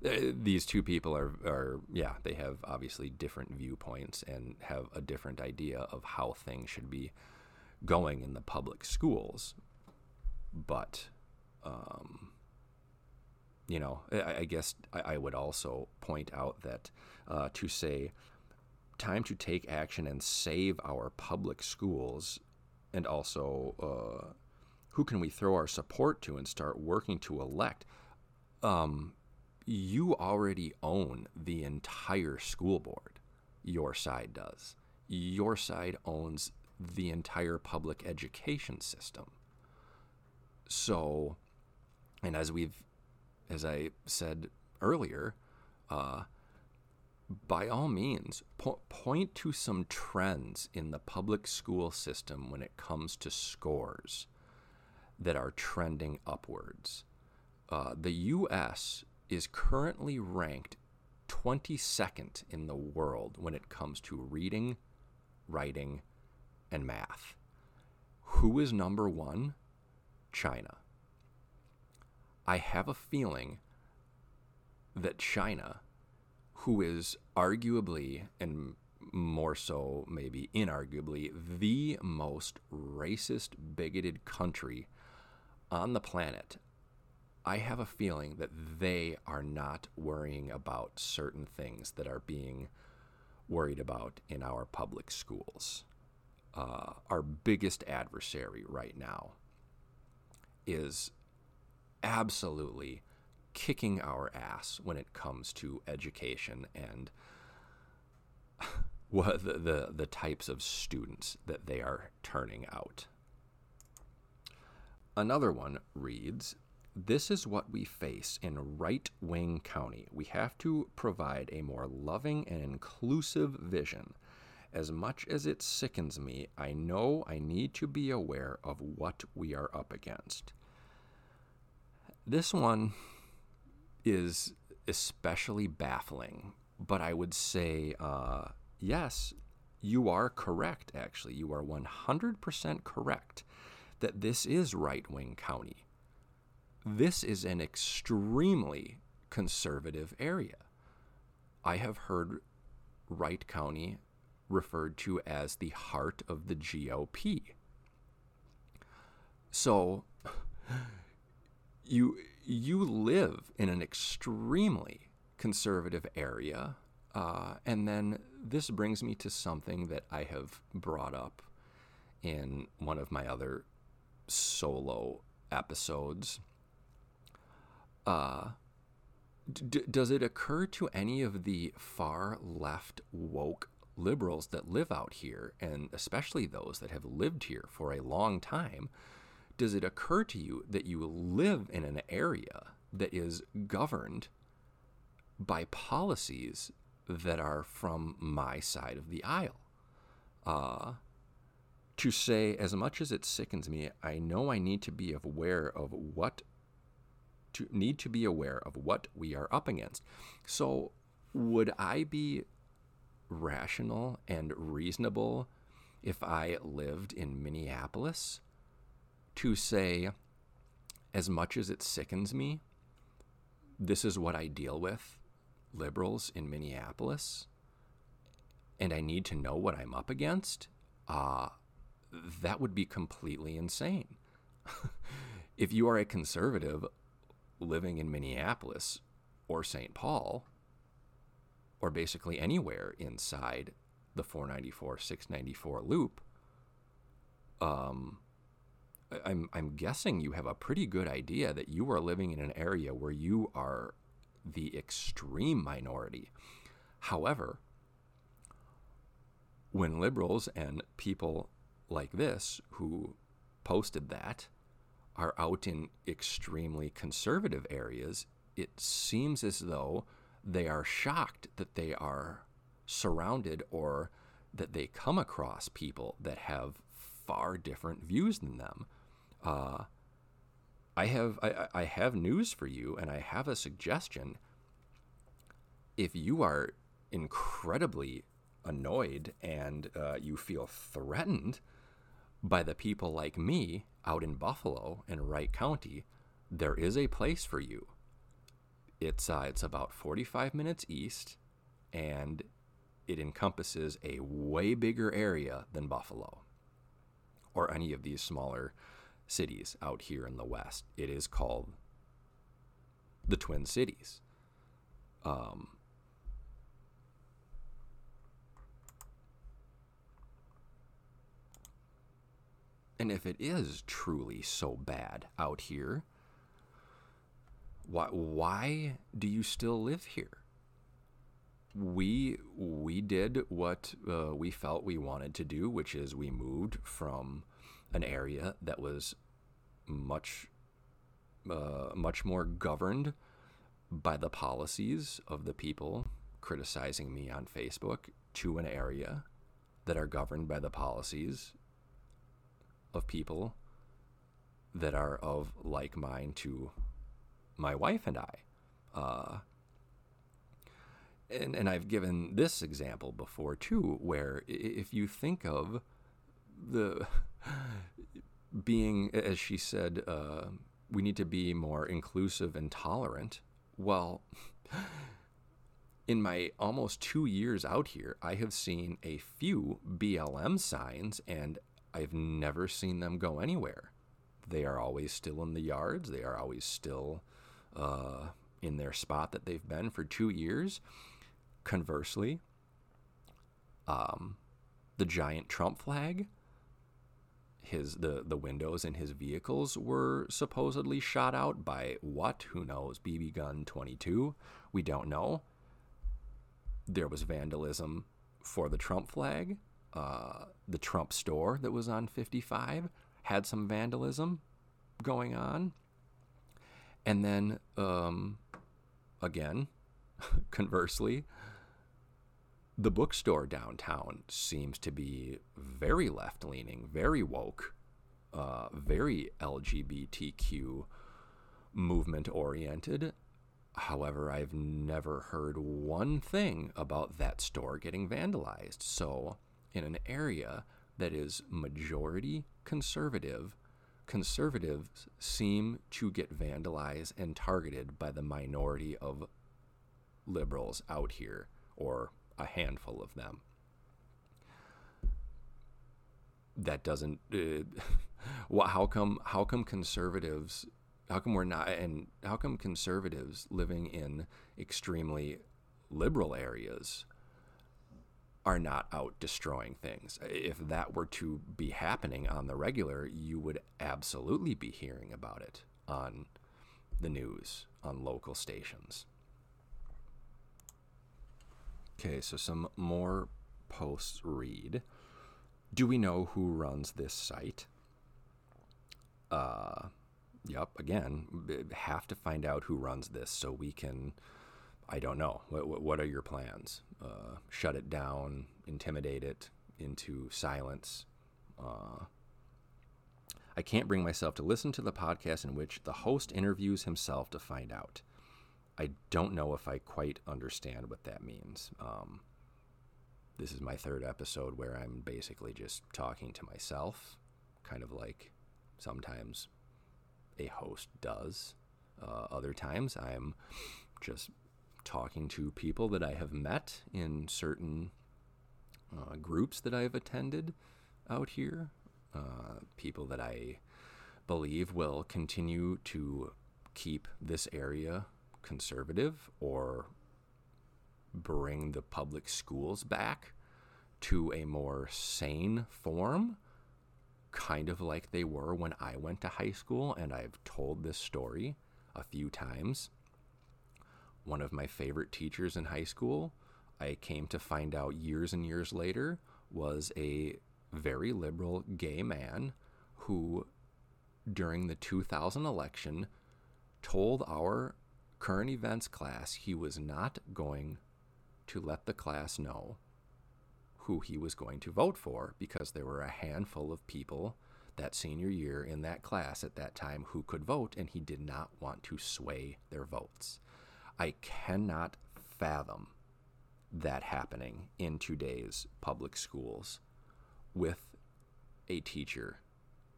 these two people are, are, yeah, they have obviously different viewpoints and have a different idea of how things should be going in the public schools. But, um, you know, I, I guess I, I, would also point out that uh, to say, time to take action and save our public schools, and also uh, who can we throw our support to and start working to elect? Um, you already own the entire school board. Your side does. Your side owns the entire public education system. So, and as we've, as I said earlier, uh, by all means, po- point to some trends in the public school system when it comes to scores that are trending upwards. Uh, the U.S is currently ranked 22nd in the world when it comes to reading, writing, and math. Who is number one? China. I have a feeling that China, who is arguably and more so, maybe inarguably, the most racist, bigoted country on the planet, I have a feeling that they are not worrying about certain things that are being worried about in our public schools. Uh, our biggest adversary right now is absolutely kicking our ass when it comes to education and <laughs> what the, the, the types of students that they are turning out. Another one reads this is what we face in right wing county. We have to provide a more loving and inclusive vision. As much as it sickens me, I know I need to be aware of what we are up against. This one is especially baffling, but I would say, uh, yes, you are correct, actually. You are 100% correct that this is right wing county this is an extremely conservative area. I have heard Wright County referred to as the heart of the GOP. So you you live in an extremely conservative area, uh, and then this brings me to something that I have brought up in one of my other solo episodes. Uh, d- does it occur to any of the far left woke liberals that live out here, and especially those that have lived here for a long time, does it occur to you that you live in an area that is governed by policies that are from my side of the aisle? Uh, to say, as much as it sickens me, I know I need to be aware of what to need to be aware of what we are up against. So, would I be rational and reasonable if I lived in Minneapolis to say, as much as it sickens me, this is what I deal with liberals in Minneapolis, and I need to know what I'm up against? Uh, that would be completely insane. <laughs> if you are a conservative, living in Minneapolis or St. Paul or basically anywhere inside the 494 694 loop um, I'm, I'm guessing you have a pretty good idea that you are living in an area where you are the extreme minority. However, when liberals and people like this who posted that are out in extremely conservative areas, it seems as though they are shocked that they are surrounded or that they come across people that have far different views than them. Uh, I have I, I have news for you, and I have a suggestion. If you are incredibly annoyed and uh, you feel threatened by the people like me out in Buffalo and Wright County, there is a place for you. It's uh, it's about 45 minutes east, and it encompasses a way bigger area than Buffalo or any of these smaller cities out here in the West. It is called the Twin Cities. Um, and if it is truly so bad out here, why, why do you still live here? We we did what uh, we felt we wanted to do, which is we moved from an area that was much uh, much more governed by the policies of the people criticizing me on Facebook to an area that are governed by the policies of people that are of like mind to my wife and I. Uh, and, and I've given this example before too, where if you think of the being, as she said, uh, we need to be more inclusive and tolerant. Well, in my almost two years out here, I have seen a few BLM signs and I've never seen them go anywhere. They are always still in the yards, they are always still uh, in their spot that they've been for two years. Conversely, um, the giant Trump flag his the the windows in his vehicles were supposedly shot out by what? Who knows? BB gun 22 we don't know. There was vandalism for the Trump flag. Uh, the Trump store that was on 55 had some vandalism going on. And then um, again <laughs> conversely the bookstore downtown seems to be very left leaning, very woke, uh, very LGBTQ movement oriented. However, I've never heard one thing about that store getting vandalized. So, in an area that is majority conservative, conservatives seem to get vandalized and targeted by the minority of liberals out here, or a handful of them. That doesn't. Uh, <laughs> how come? How come conservatives? How come we're not? And how come conservatives living in extremely liberal areas are not out destroying things? If that were to be happening on the regular, you would absolutely be hearing about it on the news, on local stations. Okay, so some more posts read Do we know who runs this site? Uh, yep, again, have to find out who runs this so we can. I don't know. What, what are your plans? Uh, shut it down, intimidate it into silence. Uh, I can't bring myself to listen to the podcast in which the host interviews himself to find out. I don't know if I quite understand what that means. Um, this is my third episode where I'm basically just talking to myself, kind of like sometimes a host does. Uh, other times I'm just talking to people that I have met in certain uh, groups that I've attended out here, uh, people that I believe will continue to keep this area conservative or bring the public schools back to a more sane form, kind of like they were when I went to high school. And I've told this story a few times. One of my favorite teachers in high school, I came to find out years and years later, was a very liberal gay man who, during the 2000 election, told our current events class, he was not going to let the class know who he was going to vote for because there were a handful of people that senior year in that class at that time who could vote, and he did not want to sway their votes. I cannot fathom that happening in today's public schools with a teacher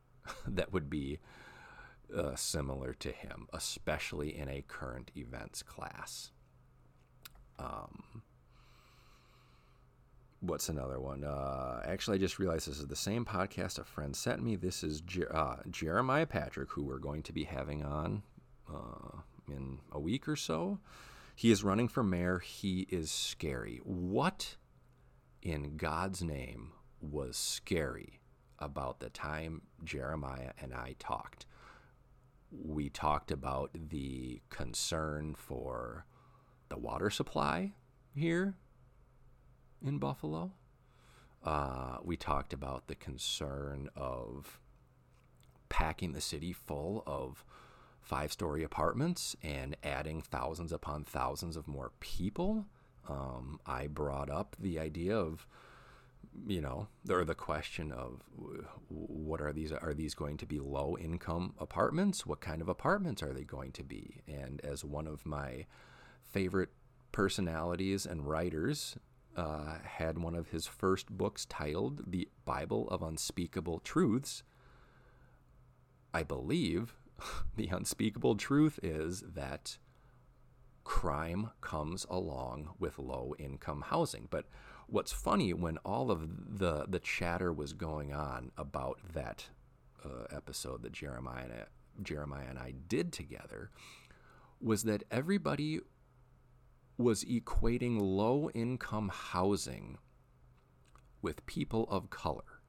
<laughs> that would be uh, similar to him, especially in a current events class. Um, what's another one? Uh, actually, I just realized this is the same podcast a friend sent me. This is uh, Jeremiah Patrick, who we're going to be having on uh, in a week or so. He is running for mayor. He is scary. What in God's name was scary about the time Jeremiah and I talked? We talked about the concern for the water supply here in Buffalo. Uh, we talked about the concern of packing the city full of five story apartments and adding thousands upon thousands of more people. Um, I brought up the idea of, you know, or the question of what are these? Are these going to be low income apartments? What kind of apartments are they going to be? And as one of my favorite personalities and writers uh, had one of his first books titled The Bible of Unspeakable Truths. I believe <laughs> the unspeakable truth is that crime comes along with low income housing. But what's funny when all of the, the chatter was going on about that uh, episode that Jeremiah and, I, Jeremiah and I did together was that everybody was equating low income housing with people of color.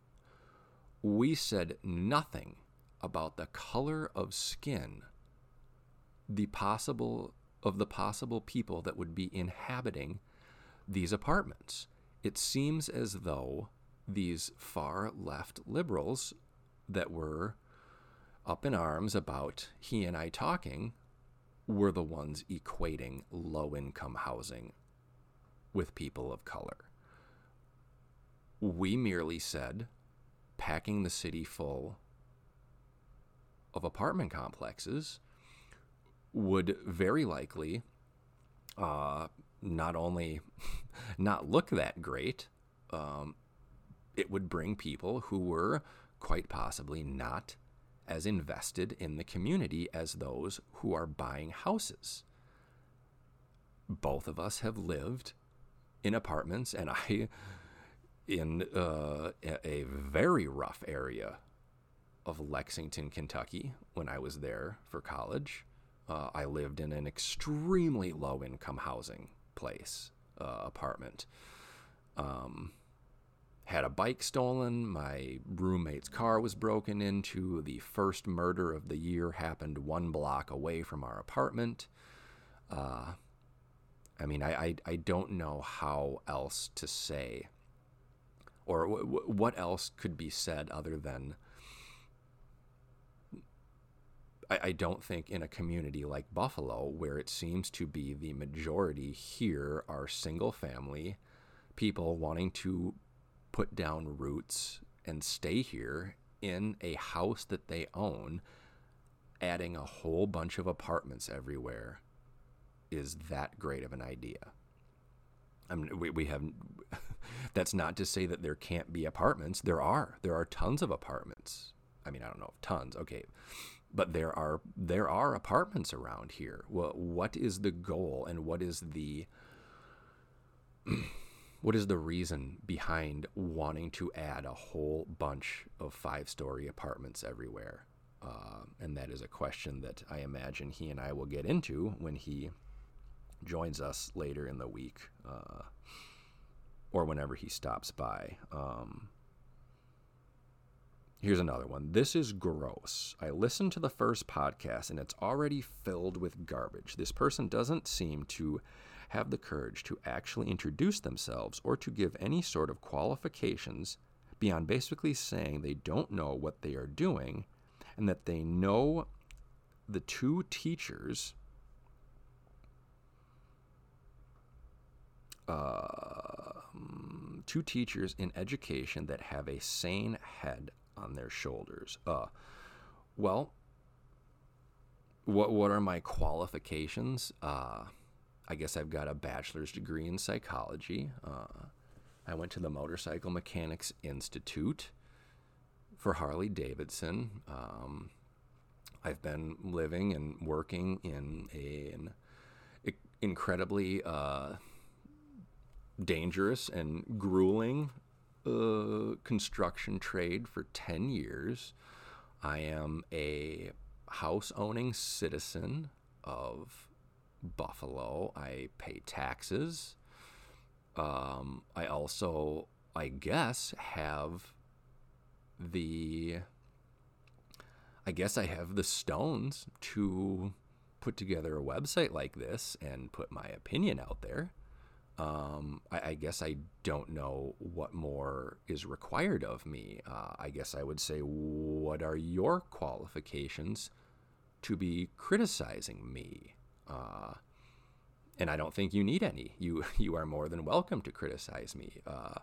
We said nothing about the color of skin the possible of the possible people that would be inhabiting these apartments. It seems as though these far left liberals that were up in arms about he and I talking were the ones equating low income housing with people of color. We merely said packing the city full of apartment complexes would very likely uh, not only <laughs> not look that great, um, it would bring people who were quite possibly not as invested in the community as those who are buying houses. Both of us have lived in apartments, and I, in uh, a very rough area of Lexington, Kentucky, when I was there for college. Uh, I lived in an extremely low income housing place, uh, apartment. Um, had a bike stolen. My roommate's car was broken into. The first murder of the year happened one block away from our apartment. Uh, I mean, I, I, I, don't know how else to say, or w- what else could be said other than I, I don't think in a community like Buffalo, where it seems to be the majority here are single family people wanting to put down roots and stay here in a house that they own, adding a whole bunch of apartments everywhere is that great of an idea. I mean, we, we have, <laughs> that's not to say that there can't be apartments. There are. There are tons of apartments. I mean, I don't know if tons. Okay. But there are there are apartments around here. Well, what is the goal and what is the <clears throat> what is the reason behind wanting to add a whole bunch of five story apartments everywhere? Uh, and that is a question that I imagine he and I will get into when he joins us later in the week uh, or whenever he stops by. Um, here's another one. This is gross. I listened to the first podcast and it's already filled with garbage. This person doesn't seem to have the courage to actually introduce themselves or to give any sort of qualifications beyond basically saying they don't know what they are doing and that they know the two teachers uh, two teachers in education that have a sane head on their shoulders. Uh, well, what what are my qualifications? Uh, I guess I've got a bachelor's degree in psychology. Uh, I went to the Motorcycle Mechanics Institute for Harley Davidson. Um, I've been living and working in an incredibly uh, dangerous and grueling construction trade for 10 years. I am a house owning citizen of Buffalo. I pay taxes. Um, I also, I guess, have the. I guess I have the stones to put together a website like this and put my opinion out there. Um, I, I, guess I don't know what more is required of me. Uh, I guess I would say, what are your qualifications to be criticizing me? Uh, and I don't think you need any. You <laughs> you are more than welcome to criticize me. Uh,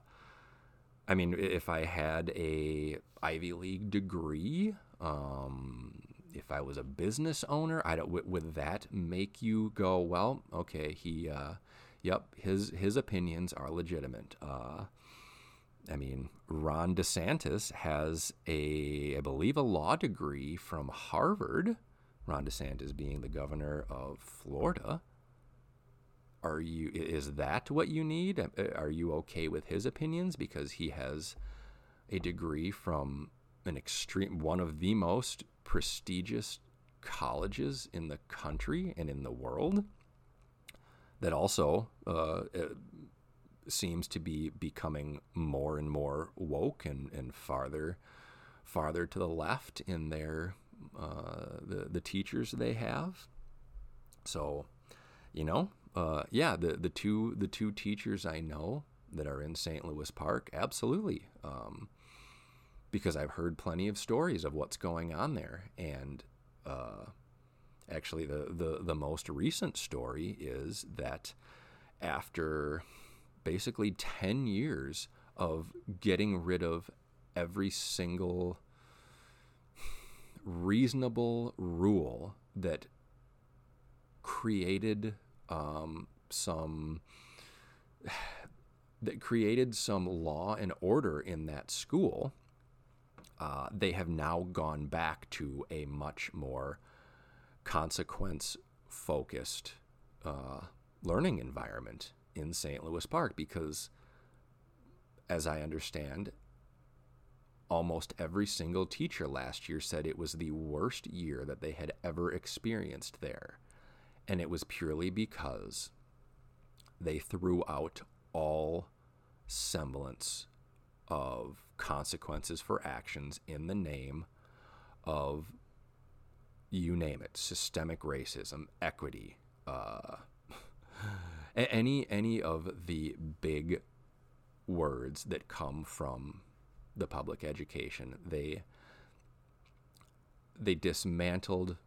I mean, if I had a Ivy League degree, um, if I was a business owner, I don't. W- would that make you go, well, okay, he uh, yep, his his opinions are legitimate. Uh, I mean, Ron DeSantis has a, I believe, a law degree from Harvard. Ron DeSantis being the governor of Florida. Are you? Is that what you need? Uh, are you okay with his opinions because he has a degree from an extreme, one of the most prestigious colleges in the country and in the world? That also uh, seems to be becoming more and more woke and, and farther farther to the left in their uh, the the teachers they have. So, you know, uh, yeah, the the two the two teachers I know that are in St. Louis Park, absolutely, um, because I've heard plenty of stories of what's going on there, and uh, actually the, the, the most recent story is that after basically 10 years of getting rid of every single reasonable rule that created um, some that created some law and order in that school, uh, they have now gone back to a much more consequence focused uh, learning environment in St. Louis Park because, as I understand, almost every single teacher last year said it was the worst year that they had ever experienced there. And it was purely because they threw out all semblance of consequences for actions in the name of you name it systemic racism equity uh, <laughs> any any of the big words that come from the public education they they dismantled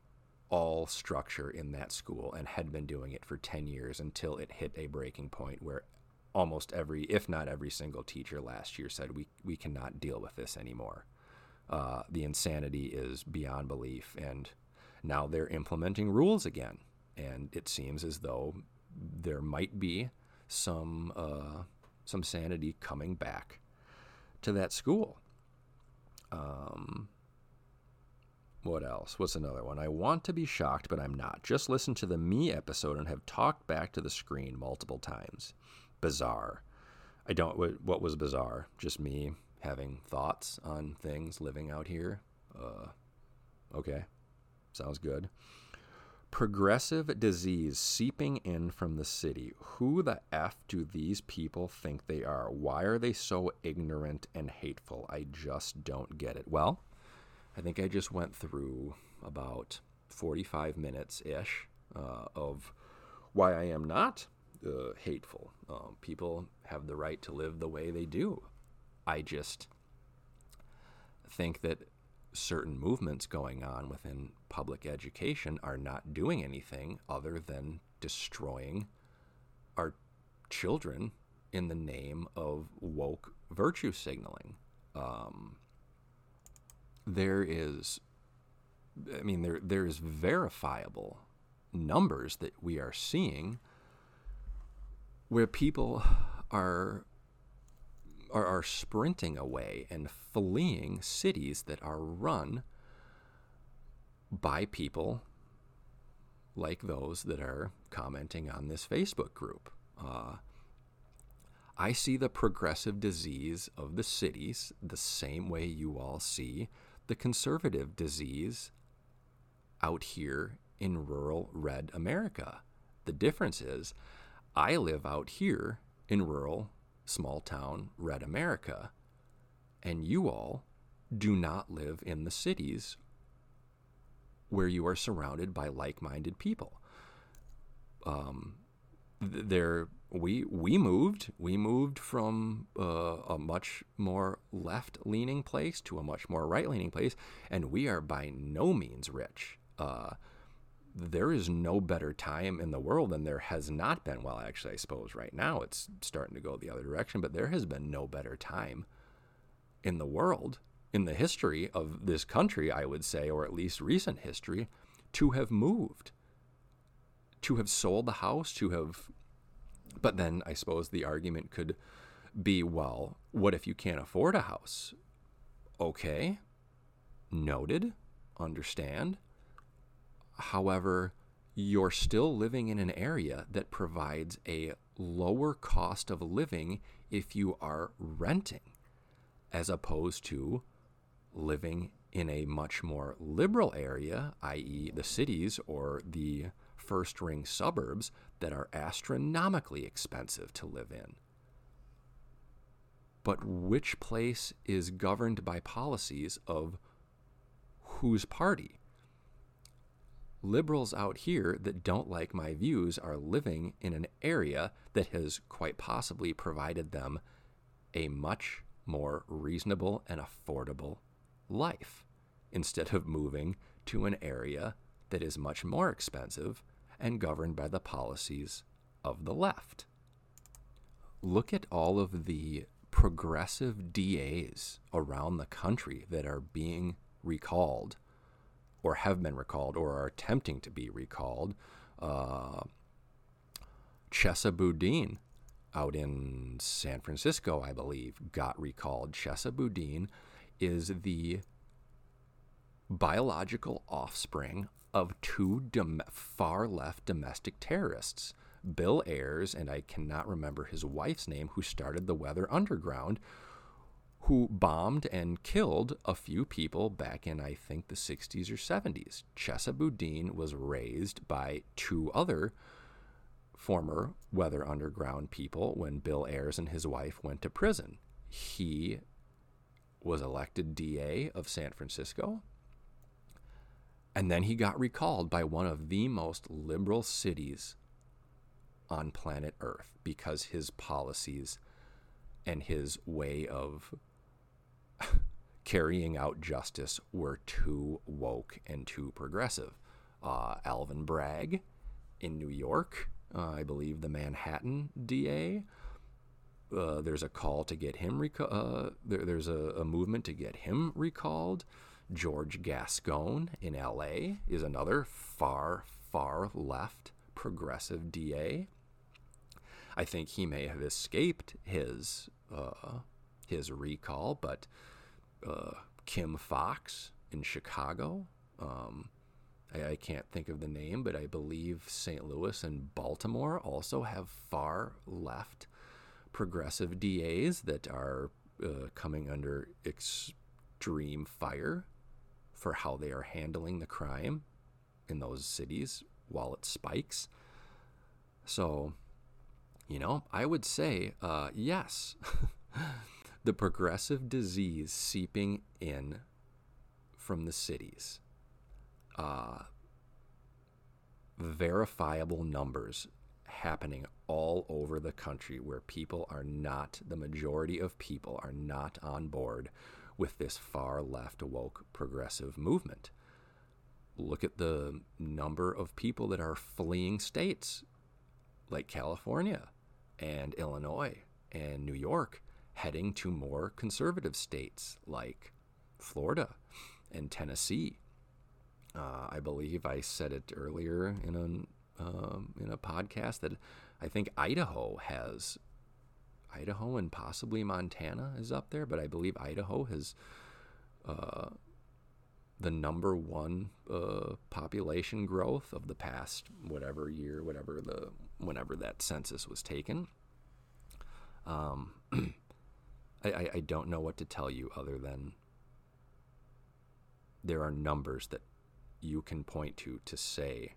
all structure in that school and had been doing it for 10 years until it hit a breaking point where almost every if not every single teacher last year said we we cannot deal with this anymore. Uh, the insanity is beyond belief and now they're implementing rules again, and it seems as though there might be some uh, some sanity coming back to that school. Um, what else? What's another one? I want to be shocked, but I'm not. Just listen to the me episode and have talked back to the screen multiple times. Bizarre. I don't. What was bizarre? Just me having thoughts on things living out here. Uh, okay. Sounds good. Progressive disease seeping in from the city. Who the F do these people think they are? Why are they so ignorant and hateful? I just don't get it. Well, I think I just went through about 45 minutes ish uh, of why I am not uh, hateful. Um, people have the right to live the way they do. I just think that certain movements going on within public education are not doing anything other than destroying our children in the name of woke virtue signaling. Um, there is, I mean, there there is verifiable numbers that we are seeing where people are are, sprinting away and fleeing cities that are run by people like those that are commenting on this Facebook group. Uh, I see the progressive disease of the cities the same way you all see the conservative disease out here in rural red America. The difference is I live out here in rural small town red America, and you all do not live in the cities where you are surrounded by like-minded people. Um, there, we we moved. We moved from uh, a much more left-leaning place to a much more right-leaning place, and we are by no means rich. Uh, there is no better time in the world than there has not been. Well, actually, I suppose right now it's starting to go the other direction, but there has been no better time in the world, in the history of this country, I would say, or at least recent history, to have moved, to have sold the house, to have. But then I suppose the argument could be well, what if you can't afford a house? Okay, noted, understand However, you're still living in an area that provides a lower cost of living if you are renting, as opposed to living in a much more liberal area, i.e., the cities or the first ring suburbs that are astronomically expensive to live in. But which place is governed by policies of whose party? Liberals out here that don't like my views are living in an area that has quite possibly provided them a much more reasonable and affordable life instead of moving to an area that is much more expensive and governed by the policies of the left. Look at all of the progressive DAs around the country that are being recalled or have been recalled or are attempting to be recalled. Uh, Chesa Boudin out in San Francisco, I believe, got recalled. Chesa Boudin is the biological offspring of two dom- far left domestic terrorists. Bill Ayers, and I cannot remember his wife's name, who started the Weather Underground, who bombed and killed a few people back in, I think, the 60s or 70s. Chesa Boudin was raised by two other former Weather Underground people when Bill Ayers and his wife went to prison. He was elected DA of San Francisco. And then he got recalled by one of the most liberal cities on planet Earth because his policies and his way of <laughs> carrying out justice were too woke and too progressive. Uh, Alvin Bragg in New York, uh, I believe the Manhattan DA. Uh, there's a call to get him. Reca- uh, there, there's a, a, movement to get him recalled. George Gascon in L.A. is another far, far left progressive DA. I think he may have escaped his uh, his recall, but uh, Kim Foxx in Chicago. Um, I, I, can't think of the name, but I believe St. Louis and Baltimore also have far left progressive DAs that are uh, coming under extreme fire for how they are handling the crime in those cities while it spikes. So, you know, I would say uh, yes. <laughs> the progressive disease seeping in from the cities. Uh, verifiable numbers happening all over the country where people are not, the majority of people are not on board with this far left woke progressive movement. Look at the number of people that are fleeing states like California and Illinois and New York heading to more conservative states like Florida and Tennessee. Uh, I believe I said it earlier in a um, in a podcast that I think Idaho has Idaho and possibly Montana is up there, but I believe Idaho has uh, the number one uh, population growth of the past whatever year, whatever the whenever that census was taken. Um, <clears throat> I, I don't know what to tell you other than there are numbers that you can point to to say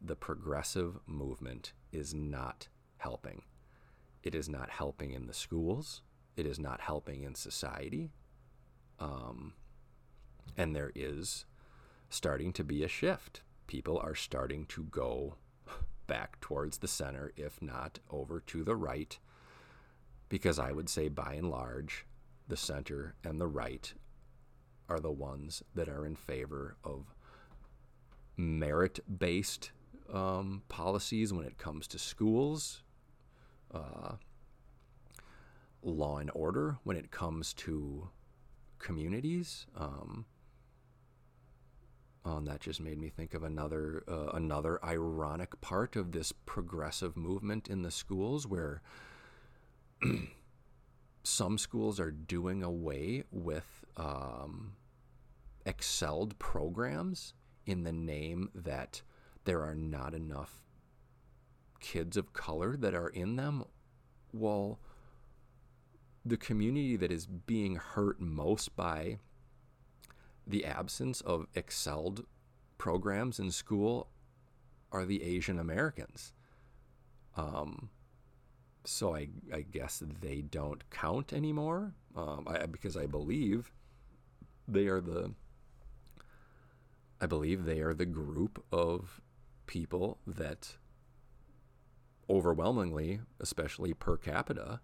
the progressive movement is not helping. It is not helping in the schools. It is not helping in society. Um, and there is starting to be a shift. People are starting to go back towards the center, if not over to the right, because I would say by and large, the center and the right are the ones that are in favor of merit based um, policies when it comes to schools, uh, law and order when it comes to communities. Um, oh, and that just made me think of another uh, another ironic part of this progressive movement in the schools, where <clears throat> some schools are doing away with um, excelled programs in the name that there are not enough kids of color that are in them. Well, the community that is being hurt most by the absence of excelled programs in school are the Asian Americans. Um, so I, I guess they don't count anymore um, I, because I believe they are the I believe they are the group of people that overwhelmingly, especially per capita,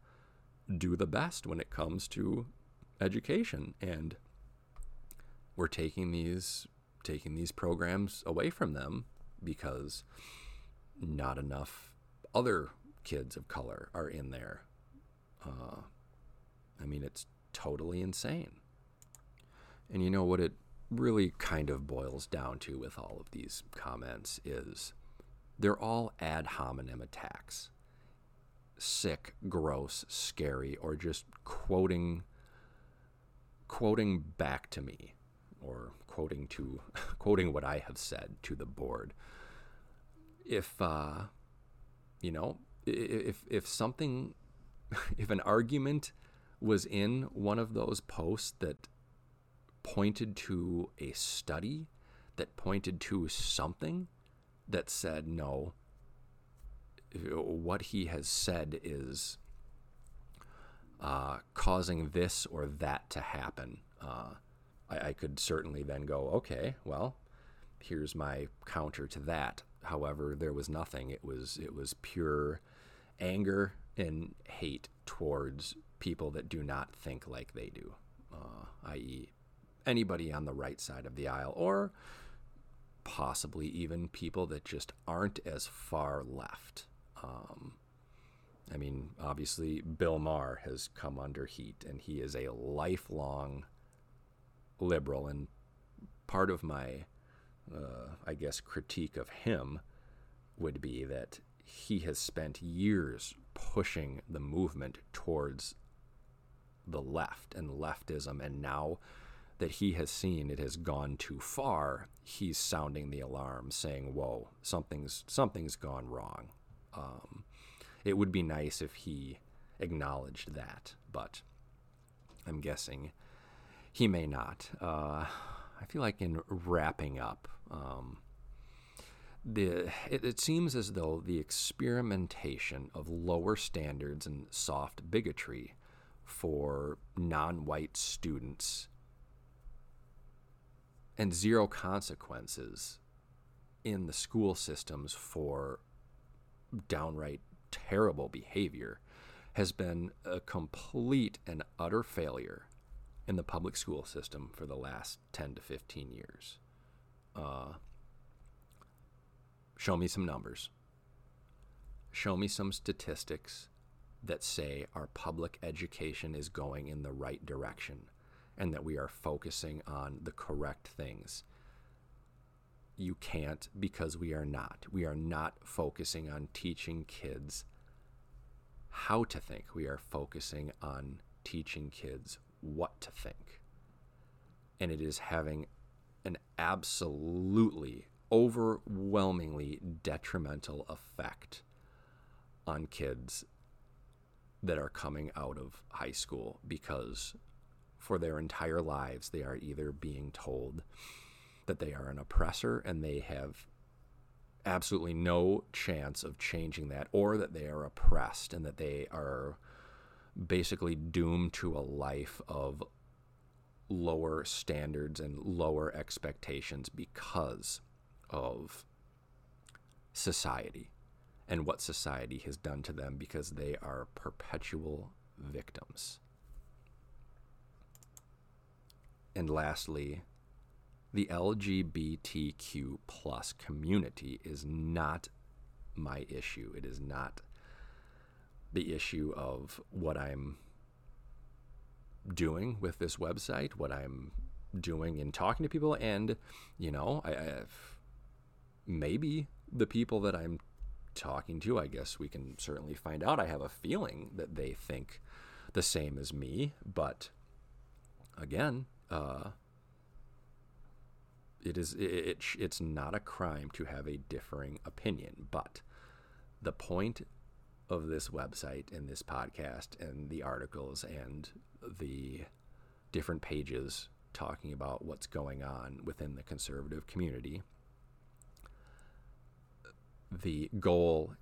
do the best when it comes to education. And we're taking these taking these programs away from them because not enough other kids of color are in there. Uh, I mean, it's totally insane. And you know what it really kind of boils down to with all of these comments is they're all ad hominem attacks. Sick, gross, scary, or just quoting quoting back to me or quoting to <laughs> quoting what I have said to the board. If uh, you know, if if something, <laughs> if an argument was in one of those posts that pointed to a study that pointed to something that said no. What he has said is uh, causing this or that to happen. Uh, I, I could certainly then go, okay, well, here's my counter to that. However, there was nothing. It was it was pure anger and hate towards people that do not think like they do, uh, i.e., anybody on the right side of the aisle, or possibly even people that just aren't as far left. Um, I mean, obviously, Bill Maher has come under heat, and he is a lifelong liberal. And part of my, uh, I guess, critique of him would be that he has spent years pushing the movement towards the left and leftism, and now that he has seen it has gone too far, he's sounding the alarm, saying, "Whoa, something's something's gone wrong." Um, it would be nice if he acknowledged that, but I'm guessing he may not. Uh, I feel like in wrapping up, um, the it, it, seems as though the experimentation of lower standards and soft bigotry for non-white students and zero consequences in the school systems for downright terrible behavior has been a complete and utter failure in the public school system for the last 10 to 15 years. Uh, show me some numbers. show me some statistics that say our public education is going in the right direction and that we are focusing on the correct things. You can't because we are not. We are not focusing on teaching kids how to think. We are focusing on teaching kids what to think. And it is having an absolutely overwhelmingly detrimental effect on kids that are coming out of high school because for their entire lives they are either being told that they are an oppressor and they have absolutely no chance of changing that or that they are oppressed and that they are basically doomed to a life of lower standards and lower expectations because of society and what society has done to them because they are perpetual victims. And lastly, the LGBTQ plus community is not my issue. It is not the issue of what I'm doing with this website, what I'm doing in talking to people, and you know, I, have maybe the people that I'm talking to, I guess we can certainly find out. I have a feeling that they think the same as me, but again, uh, it is it, it, it's not a crime to have a differing opinion, but the point of this website and this podcast and the articles and the different pages talking about what's going on within the conservative community the goal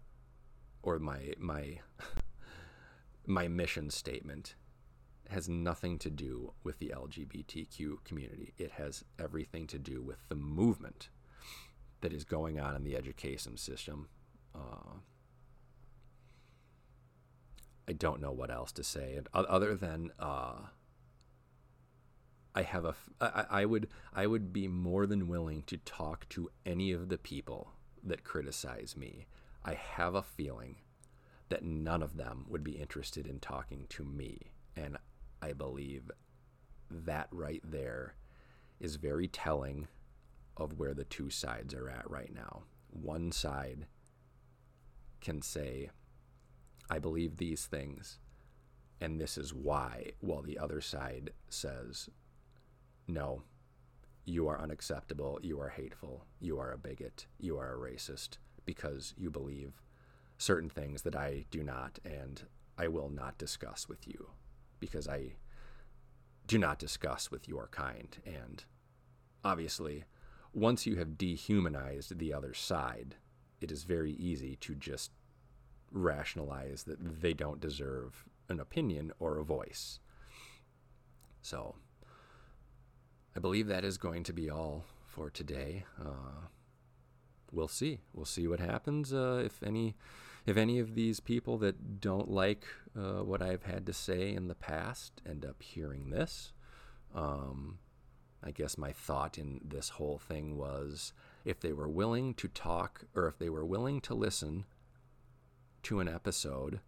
or my my <laughs> my mission statement has nothing to do with the LGBTQ community. It has everything to do with the movement that is going on in the education system. Uh, I don't know what else to say, and other than uh, I have a. I, I would I would be more than willing to talk to any of the people that criticize me, I have a feeling that none of them would be interested in talking to me. And I believe that right there is very telling of where the two sides are at right now. One side can say, I believe these things, and this is why, while the other side says, no, you are unacceptable, you are hateful, you are a bigot, you are a racist because you believe certain things that I do not and I will not discuss with you because I do not discuss with your kind. And obviously, once you have dehumanized the other side, it is very easy to just rationalize that they don't deserve an opinion or a voice. So, I believe that is going to be all for today. Uh, we'll see. We'll see what happens. Uh, if any, if any of these people that don't like uh, what I've had to say in the past end up hearing this, um, I guess my thought in this whole thing was if they were willing to talk or if they were willing to listen to an episode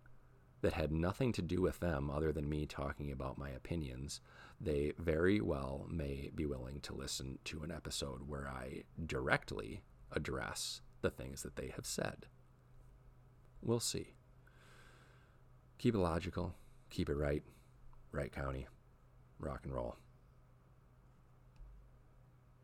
that had nothing to do with them other than me talking about my opinions, they very well may be willing to listen to an episode where I directly address the things that they have said. We'll see. Keep it logical, keep it right. Wright County, rock and roll.